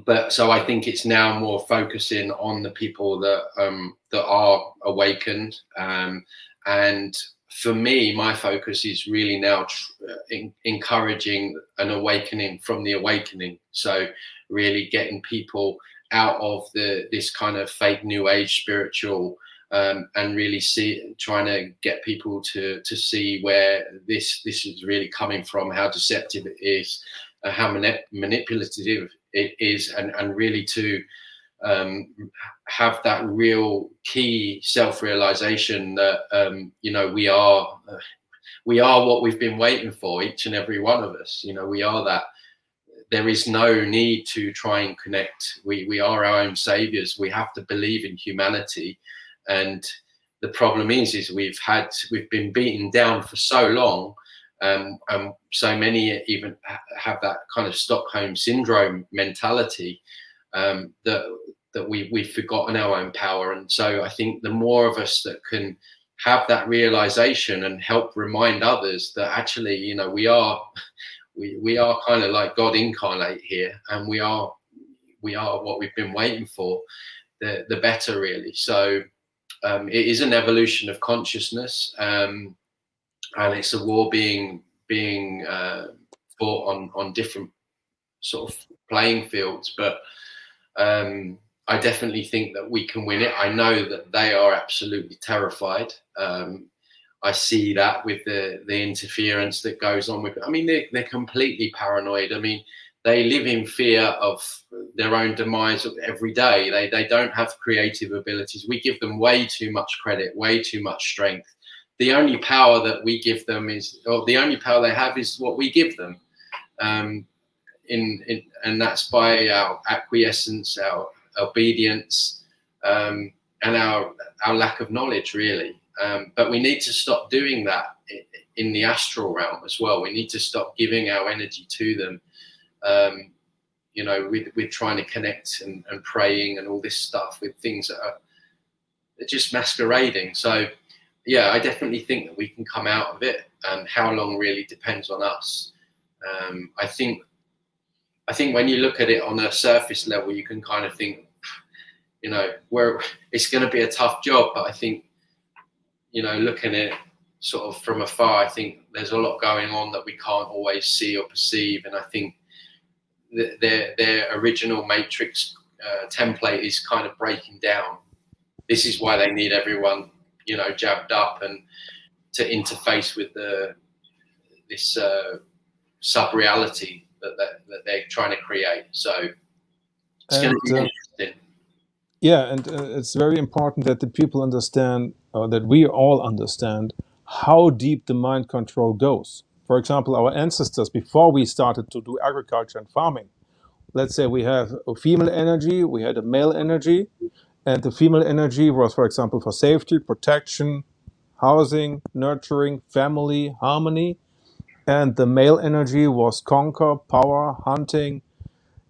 but so I think it's now more focusing on the people that um, that are awakened. Um, and for me, my focus is really now tr- in, encouraging an awakening from the awakening. So really getting people out of the this kind of fake new age spiritual um, and really see trying to get people to to see where this this is really coming from, how deceptive it is, uh, how manip- manipulative it is, and and really to um, have that real key self realization that um, you know we are. Uh, we are what we've been waiting for, each and every one of us. You know, we are that there is no need to try and connect. We we are our own saviors. We have to believe in humanity, and the problem is is we've had we've been beaten down for so long um, and so many even have that kind of stockholm syndrome mentality um, that that we, we've forgotten our own power. And so i think the more of us that can have that realization and help remind others that actually you know we are [LAUGHS] we, we are kind of like god incarnate here and we are we are what we've been waiting for the the better really. So um, it is an evolution of consciousness, um, and it's a war being being uh, fought on on different sort of playing fields. But um, I definitely think that we can win it. I know that they are absolutely terrified. Um, I see that with the the interference that goes on with. I mean, they're, they're completely paranoid. I mean, they live in fear of their own demise every day. They they don't have creative abilities. We give them way too much credit, way too much strength. The only power that we give them is, or the only power they have is what we give them. Um, in, in and that's by our acquiescence, our obedience, um, and our our lack of knowledge, really. Um, but we need to stop doing that in the astral realm as well. We need to stop giving our energy to them um, you know, with, with trying to connect and, and praying and all this stuff with things that are just masquerading. So, yeah, I definitely think that we can come out of it. And how long really depends on us. Um, I think I think when you look at it on a surface level, you can kind of think, you know, where it's going to be a tough job. But I think, you know, looking at it sort of from afar, I think there's a lot going on that we can't always see or perceive. And I think their their original matrix uh, template is kind of breaking down. This is why they need everyone, you know, jabbed up and to interface with the this uh, sub reality that, that, that they're trying to create. So it's going to be uh, interesting. Yeah, and uh, it's very important that the people understand, or that we all understand, how deep the mind control goes. For example, our ancestors, before we started to do agriculture and farming, let's say we have a female energy, we had a male energy, and the female energy was, for example, for safety, protection, housing, nurturing, family, harmony. And the male energy was conquer, power, hunting,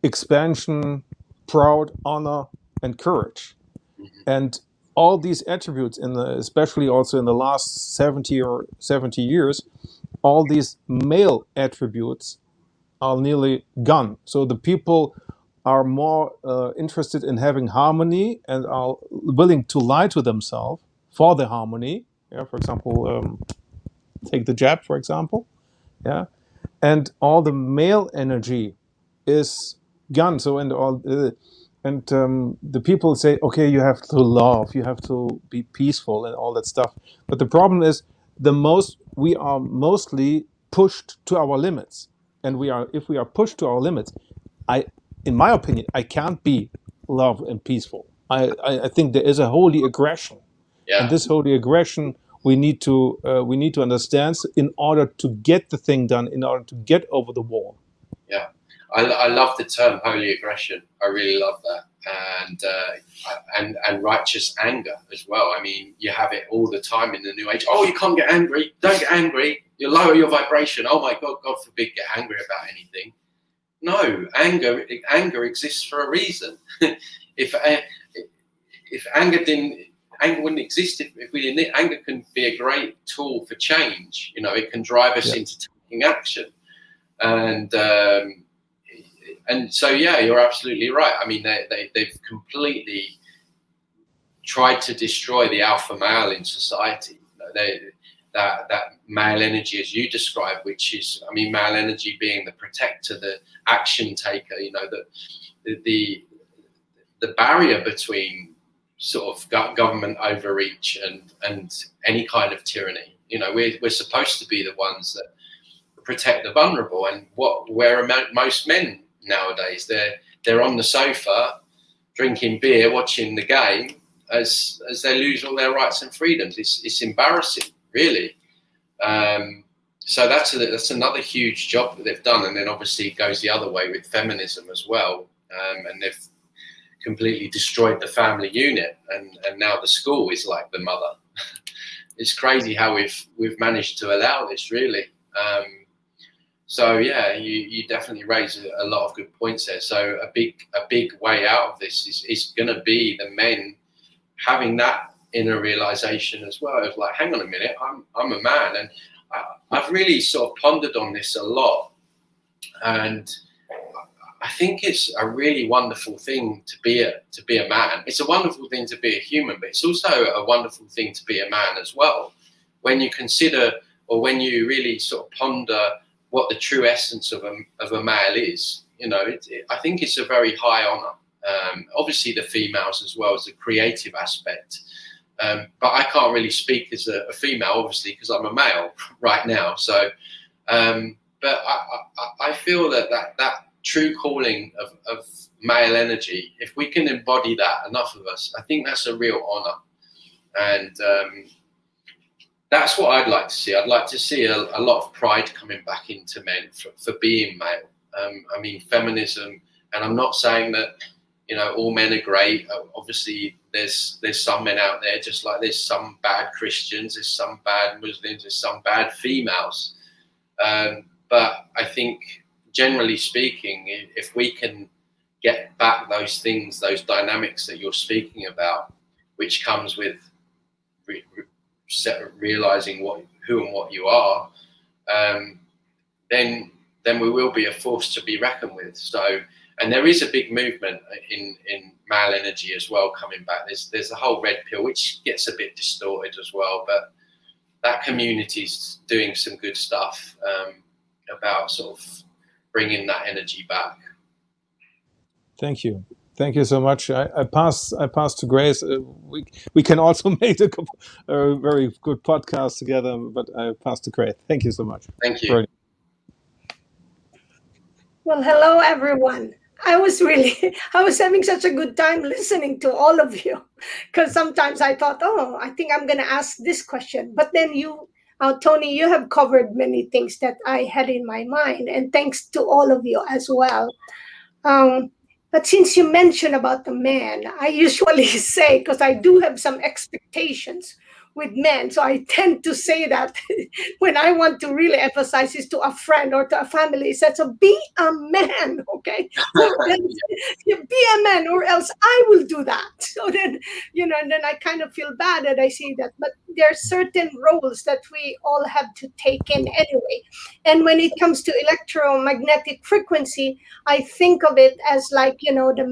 expansion, proud, honor, and courage. And all these attributes, in the, especially also in the last 70 or 70 years, all these male attributes are nearly gone. So the people are more uh, interested in having harmony and are willing to lie to themselves for the harmony. Yeah, for example, um, take the jab, for example. Yeah, and all the male energy is gone. So and all. Uh, and um, the people say, okay, you have to love, you have to be peaceful, and all that stuff. But the problem is, the most we are mostly pushed to our limits, and we are if we are pushed to our limits, I, in my opinion, I can't be love and peaceful. I, I, I think there is a holy aggression, yeah. and this holy aggression we need to uh, we need to understand in order to get the thing done, in order to get over the wall. Yeah. I, I love the term holy aggression. I really love that, and uh, and and righteous anger as well. I mean, you have it all the time in the new age. Oh, you can't get angry. Don't get angry. You lower your vibration. Oh my God, God forbid, get angry about anything. No, anger anger exists for a reason. [LAUGHS] if uh, if anger didn't anger wouldn't exist if, if we didn't. Anger can be a great tool for change. You know, it can drive us yeah. into taking action, and um, and so yeah, you're absolutely right. I mean, they, they they've completely tried to destroy the alpha male in society. They, that that male energy, as you describe, which is, I mean, male energy being the protector, the action taker. You know, the the the barrier between sort of government overreach and and any kind of tyranny. You know, we're we're supposed to be the ones that protect the vulnerable, and what where most men nowadays. They're they're on the sofa drinking beer, watching the game as as they lose all their rights and freedoms. It's it's embarrassing, really. Um, so that's a, that's another huge job that they've done, and then obviously it goes the other way with feminism as well, um, and they've completely destroyed the family unit, and and now the school is like the mother. [LAUGHS] it's crazy how we've we've managed to allow this, really. Um, so yeah, you, you definitely raise a, a, lot of good points there. So a big a big way out of this is, is going to be the men having that inner realization as well of like, hang on a minute, I'm I'm a man, and I, I've really sort of pondered on this a lot, and I think it's a really wonderful thing to be a to be a man. It's a wonderful thing to be a human, but it's also a wonderful thing to be a man as well. When you consider or when you really sort of ponder what the true essence of a, of a male is. You know, it, it, I think it's a very high honor. Um, obviously, the females as well as the creative aspect. Um, but I can't really speak as a, a female, obviously, because I'm a male [LAUGHS] right now. So, um, but I, I, I, feel that, that that true calling of, of male energy, if we can embody that, enough of us, I think that's a real honor. And um, that's what I'd like to see. I'd like to see a, a lot of pride coming back into men for, for being male. Um, I mean, feminism, and I'm not saying that you know all men are great. Obviously, there's there's some men out there, just like there's some bad Christians, there's some bad Muslims, there's some bad females. Um, but I think, generally speaking, if we can get back those things, those dynamics that you're speaking about, which comes with re- realizing what who and what you are, um, then then we will be a force to be reckoned with. So, and there is a big movement in in male energy as well coming back. There's there's a whole red pill which gets a bit distorted as well, but that community's doing some good stuff um, about sort of bringing that energy back. Thank you. Thank you so much. I, I pass. I pass to Grace. Uh, we we can also [LAUGHS] make a, a, very good podcast together. But I pass to Grace. Thank you so much. Thank you. Well, hello everyone. I was really, [LAUGHS] I was having such a good time listening to all of you, because sometimes I thought, oh, I think I'm gonna ask this question, but then you, uh, Tony, you have covered many things that I had in my mind, and thanks to all of you as well. Um, but since you mentioned about the man, I [LAUGHS] usually say, because I do have some expectations with men. So I tend to say that [LAUGHS] when I want to really emphasize is to a friend or to a family. Said, so be a man, [LAUGHS] okay? [LAUGHS] be a man, or else I will do that. So then, you know, and then I kind of feel bad that I see that. But there are certain roles that we all have to take in anyway. And when it comes to electromagnetic frequency, I think of it as like, you know, the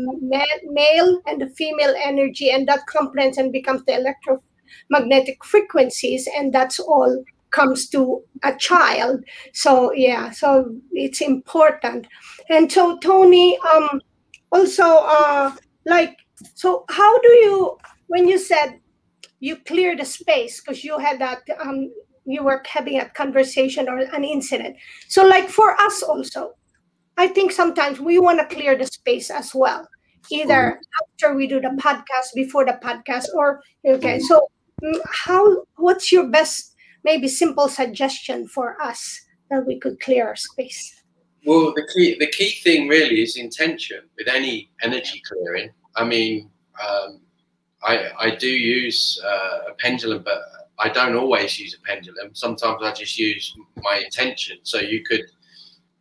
male and the female energy, and that complements and becomes the electro magnetic frequencies, and that's all comes to a child. So yeah, so it's important. And so Tony, um, also uh, like, so how do you when you said you clear the space because you had that um, you were having a conversation or an incident. So like for us also, I think sometimes we want to clear the space as well either after we do the podcast before the podcast or okay so how what's your best maybe simple suggestion for us that we could clear our space? Well the key the key thing really is intention with any energy clearing. I mean um, I, I do use uh, a pendulum but i don't always use a pendulum. Sometimes i just use my intention. So you could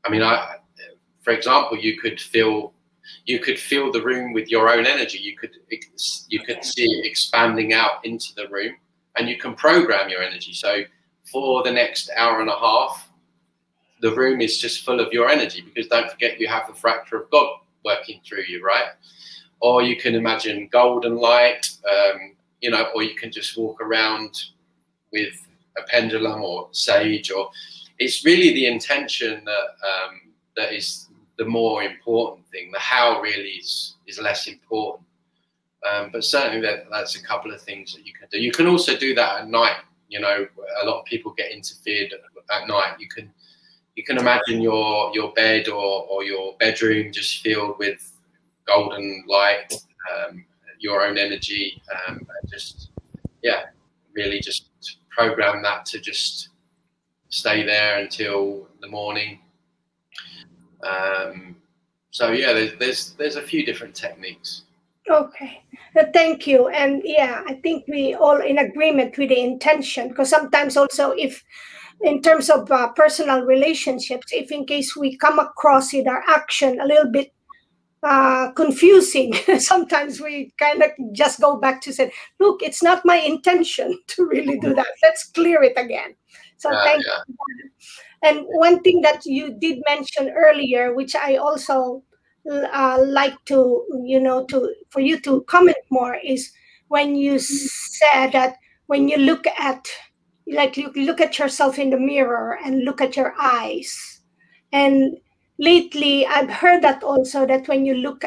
i mean i for example you could feel you could fill the room with your own energy. You could you could see it expanding out into the room, and you can program your energy. So for the next hour and a half, the room is just full of your energy because don't forget you have the fracture of God working through you, right? Or you can imagine golden light, um, you know, or you can just walk around with a pendulum or sage, or it's really the intention that um, that is the more important thing. The how really is is less important. Um, but certainly that, that's a couple of things that you can do. You can also do that at night. You know, a lot of people get interfered at night. You can you can imagine your your bed or, or your bedroom just filled with golden light, um, your own energy, um, just yeah, really just program that to just stay there until the morning um, so yeah, there's, there's there's a few different techniques. Okay, uh, thank you. And yeah, I think we all in agreement with the intention because sometimes also if in terms of uh, personal relationships, if in case we come across in our action a little bit uh, confusing, [LAUGHS] sometimes we kind of just go back to say, look, it's not my intention [LAUGHS] to really do [LAUGHS] that. Let's clear it again. So thank yeah. you. And one thing that you did mention earlier, which I also uh, like to, you know, to for you to comment more, is when you said that when you look at, like, you look at yourself in the mirror and look at your eyes. And lately, I've heard that also that when you look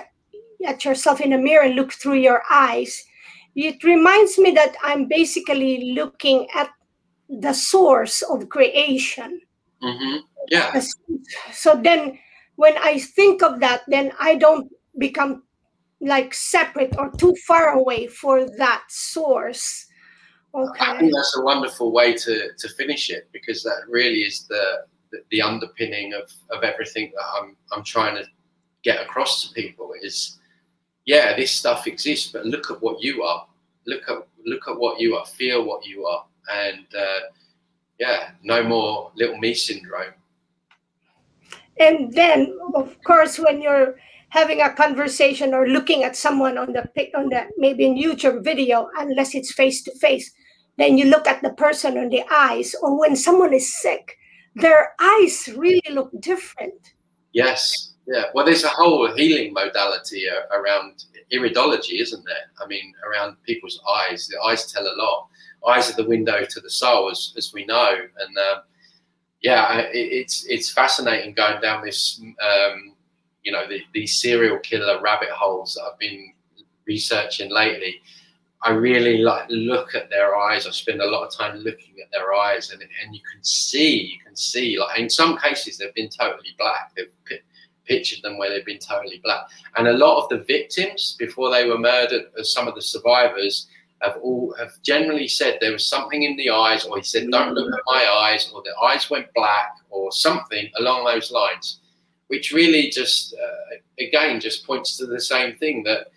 at yourself in the mirror and look through your eyes, it reminds me that I'm basically looking at the source of creation Mm-hmm. Yeah. So then when I think of that, then I don't become like separate or too far away for that source. Okay. I think that's a wonderful way to, to finish it because that really is the, the, the underpinning of, of everything that I'm I'm trying to get across to people is yeah, this stuff exists, but look at what you are. Look at look at what you are, feel what you are. And uh, yeah, no more little me syndrome. And then, of course, when you're having a conversation or looking at someone on the on the maybe in YouTube video, unless it's face to face, then you look at the person on the eyes. Or when someone is sick, their eyes really look different. Yes, yeah. Well, there's a whole healing modality uh, around iridology, isn't there? I mean, around people's eyes. The eyes tell a lot. Eyes are the window to the soul, as, as we know. And uh, yeah, it, it's it's fascinating going down this, um, you know, the, these serial killer rabbit holes that I've been researching lately. I really like look at their eyes. I spend a lot of time looking at their eyes, and and you can see, you can see, like in some cases they've been totally black. They've pictured them where they've been totally black, and a lot of the victims before they were murdered, uh, some of the survivors have all have generally said there was something in the eyes, or he said, "Don't look at my eyes," or the eyes went black, or something along those lines, which really just uh, again just points to the same thing that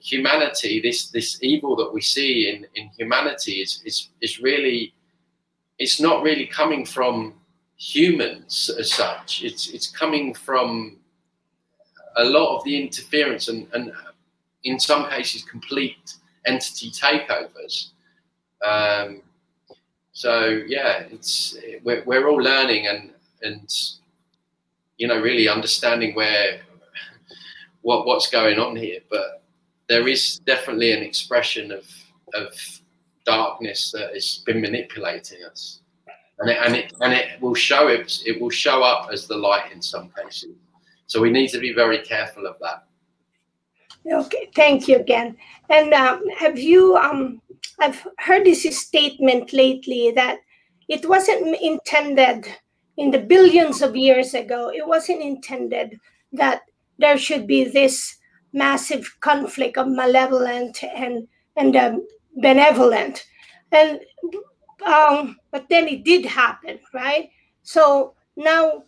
humanity, this this evil that we see in in humanity, is is is really, it's not really coming from humans as such. It's it's coming from a lot of the interference and and in some cases complete entity takeovers. Um, so yeah, it's we're, we're all learning and and you know really understanding where what what's going on here, but there is definitely an expression of of darkness that has been manipulating us, and it, and it and it will show it. It will show up as the light in some cases. So we need to be very careful of that. Okay, thank you again. And um, have you? Um, I've heard this statement lately that it wasn't intended in the billions of years ago. It wasn't intended that there should be this massive conflict of malevolent and and um, benevolent, and um, but then it did happen, right? So now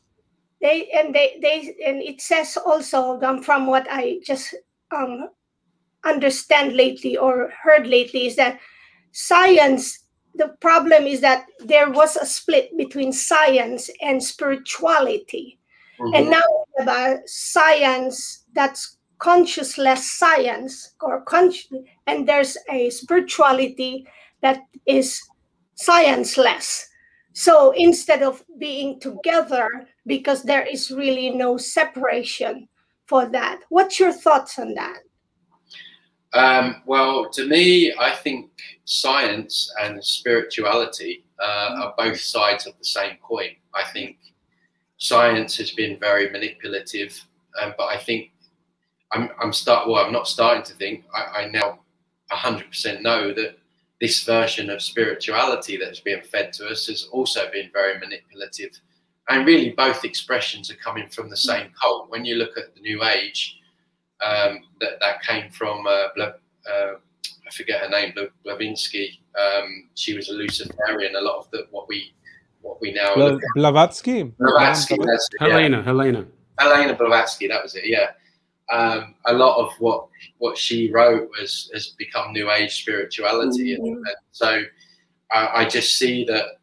they and they they and it says also um, from what I just um, understand lately or heard lately is that science. The problem is that there was a split between science and spirituality, mm-hmm. and now we have a science that's consciousless science or conscious, and there's a spirituality that is scienceless. So instead of being together, because there is really no separation for that, what's your thoughts on that? Um, well, to me, I think science and spirituality uh, are both sides of the same coin. I think science has been very manipulative, um, but I think I'm, I'm start. Well, I'm not starting to think. I, I now 100% know that this version of spirituality that's being fed to us has also been very manipulative, and really both expressions are coming from the same cult. When you look at the New Age, um, that that came from uh, uh, I forget her name, Blavatsky. Um, she was a Luciferian. A lot of the what we what we now Bl- Blavatsky. Blavatsky. Helena. Yeah. Helena. Helena Blavatsky. That was it. Yeah um, a lot of what what she wrote was has become new age spirituality, mm-hmm. and, and, so I, I just see that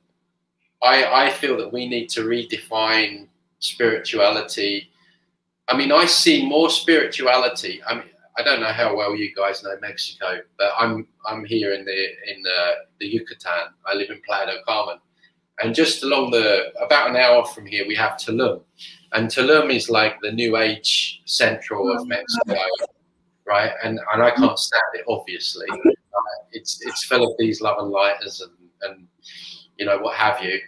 I I feel that we need to redefine spirituality. I mean, I see more spirituality. I mean, I don't know how well you guys know Mexico, but I'm I'm here in the in the, the Yucatan. I live in Playa del Carmen, and just along the about an hour from here, we have Tulum, and Tulum is like the new age central of mm. Mexico, right? And and I can't stand it. Obviously, it's it's full of these love and lighters and and you know what have you.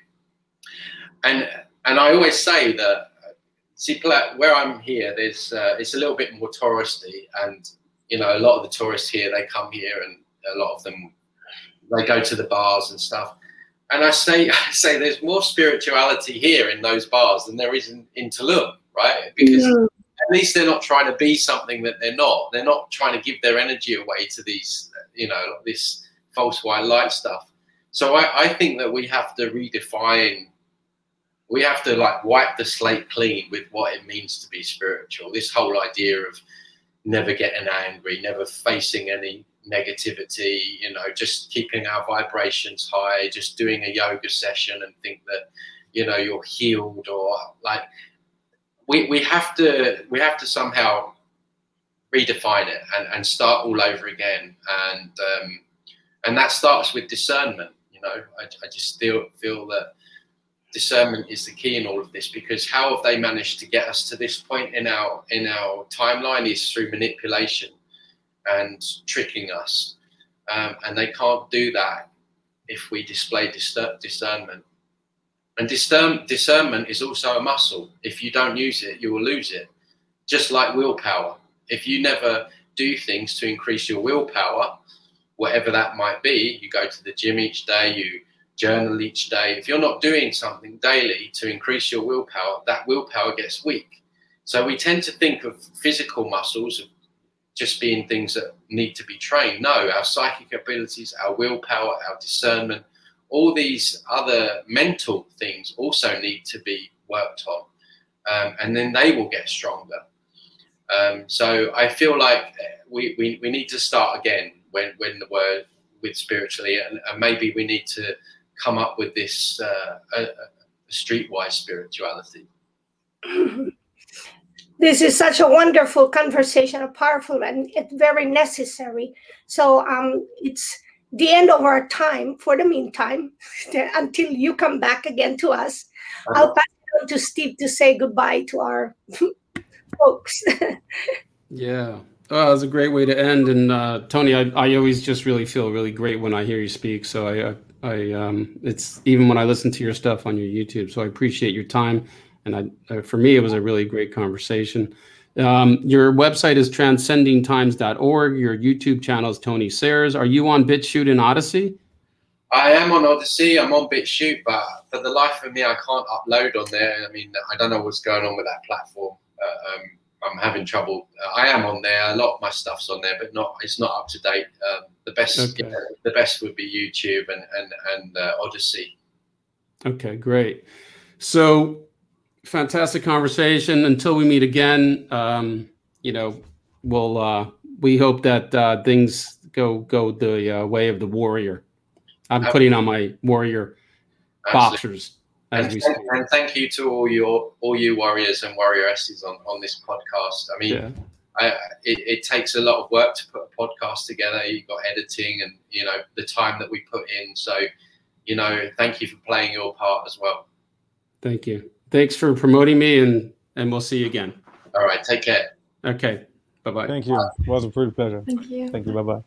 And and I always say that see where I'm here, there's uh, it's a little bit more touristy, and you know a lot of the tourists here they come here, and a lot of them they go to the bars and stuff and I say, [LAUGHS] I say, there's more spirituality here in those bars than there is in, in Tulum, right? Because yeah. at least they're not trying to be something that they're not. They're not trying to give their energy away to these, you know, this false white light stuff. So I, I think that we have to redefine. We have to like wipe the slate clean with what it means to be spiritual. This whole idea of never getting angry, never facing any negativity, you know, just keeping our vibrations high, just doing a yoga session and think that, you know, you're healed or like we, we have to we have to somehow redefine it and, and start all over again. And um, and that starts with discernment, you know. I, I just feel feel that discernment is the key in all of this because how have they managed to get us to this point in our in our timeline is through manipulation and tricking us. Um, and they can't do that if we display discernment. And discern, discernment is also a muscle. If you don't use it you will lose it. Just like willpower. If you never do things to increase your willpower whatever that might be you go to the gym each day you journal each day. If you're not doing something daily to increase your willpower, that willpower gets weak. So we tend to think of physical muscles just being things that need to be trained. No, our psychic abilities, our willpower, our discernment, all these other mental things also need to be worked on. Um, and then they will get stronger. Um, so I feel like we, we, we need to start again when, when the word with spiritually, and, and maybe we need to come up with this uh, a, a streetwise spirituality. [LAUGHS] this is such a wonderful conversation, a powerful and it's very necessary. So um, it's the end of our time for the meantime, [LAUGHS] until you come back again to us. Uh-huh. I'll pass it on to Steve to say goodbye to our [LAUGHS] folks. yeah. Oh, was a great way to end. And uh, Tony, I, I always just really feel really great when I hear you speak. So I, I um, it's even when I listen to your stuff on your YouTube. So I appreciate your time, and I, uh, for me, it was a really great conversation. Um, your website is transcendingtimes.org. Your YouTube channel is Tony Sayers. Are you on BitChute and Odysee? I am on Odysee. I'm on BitChute, but for the life of me, I can't upload on there. I mean, I don't know what's going on with that platform. Uh, um, I'm having trouble. Uh, I am on there. A lot of my stuff's on there, but not. It's not up to date. Um, the best, okay. the best would be YouTube and and and uh, Odysee. Okay, great. So, fantastic conversation. Until we meet again, um, you know, we'll uh, we hope that uh, things go go the uh, way of the warrior. I'm putting on my warrior Absolutely. Boxers and, thank, and thank you to all your all you warriors and warrioresses on, on this podcast. I mean, yeah. I, it, it, takes a lot of work to put a podcast together. You've got editing and you know the time that we put in. So, you know, thank you for playing your part as well. Thank you. Thanks for promoting me, and and we'll see you again. All right. Take care. Okay. Bye bye. Thank you. It was a pretty pleasure. Thank you. Thank you. Bye bye.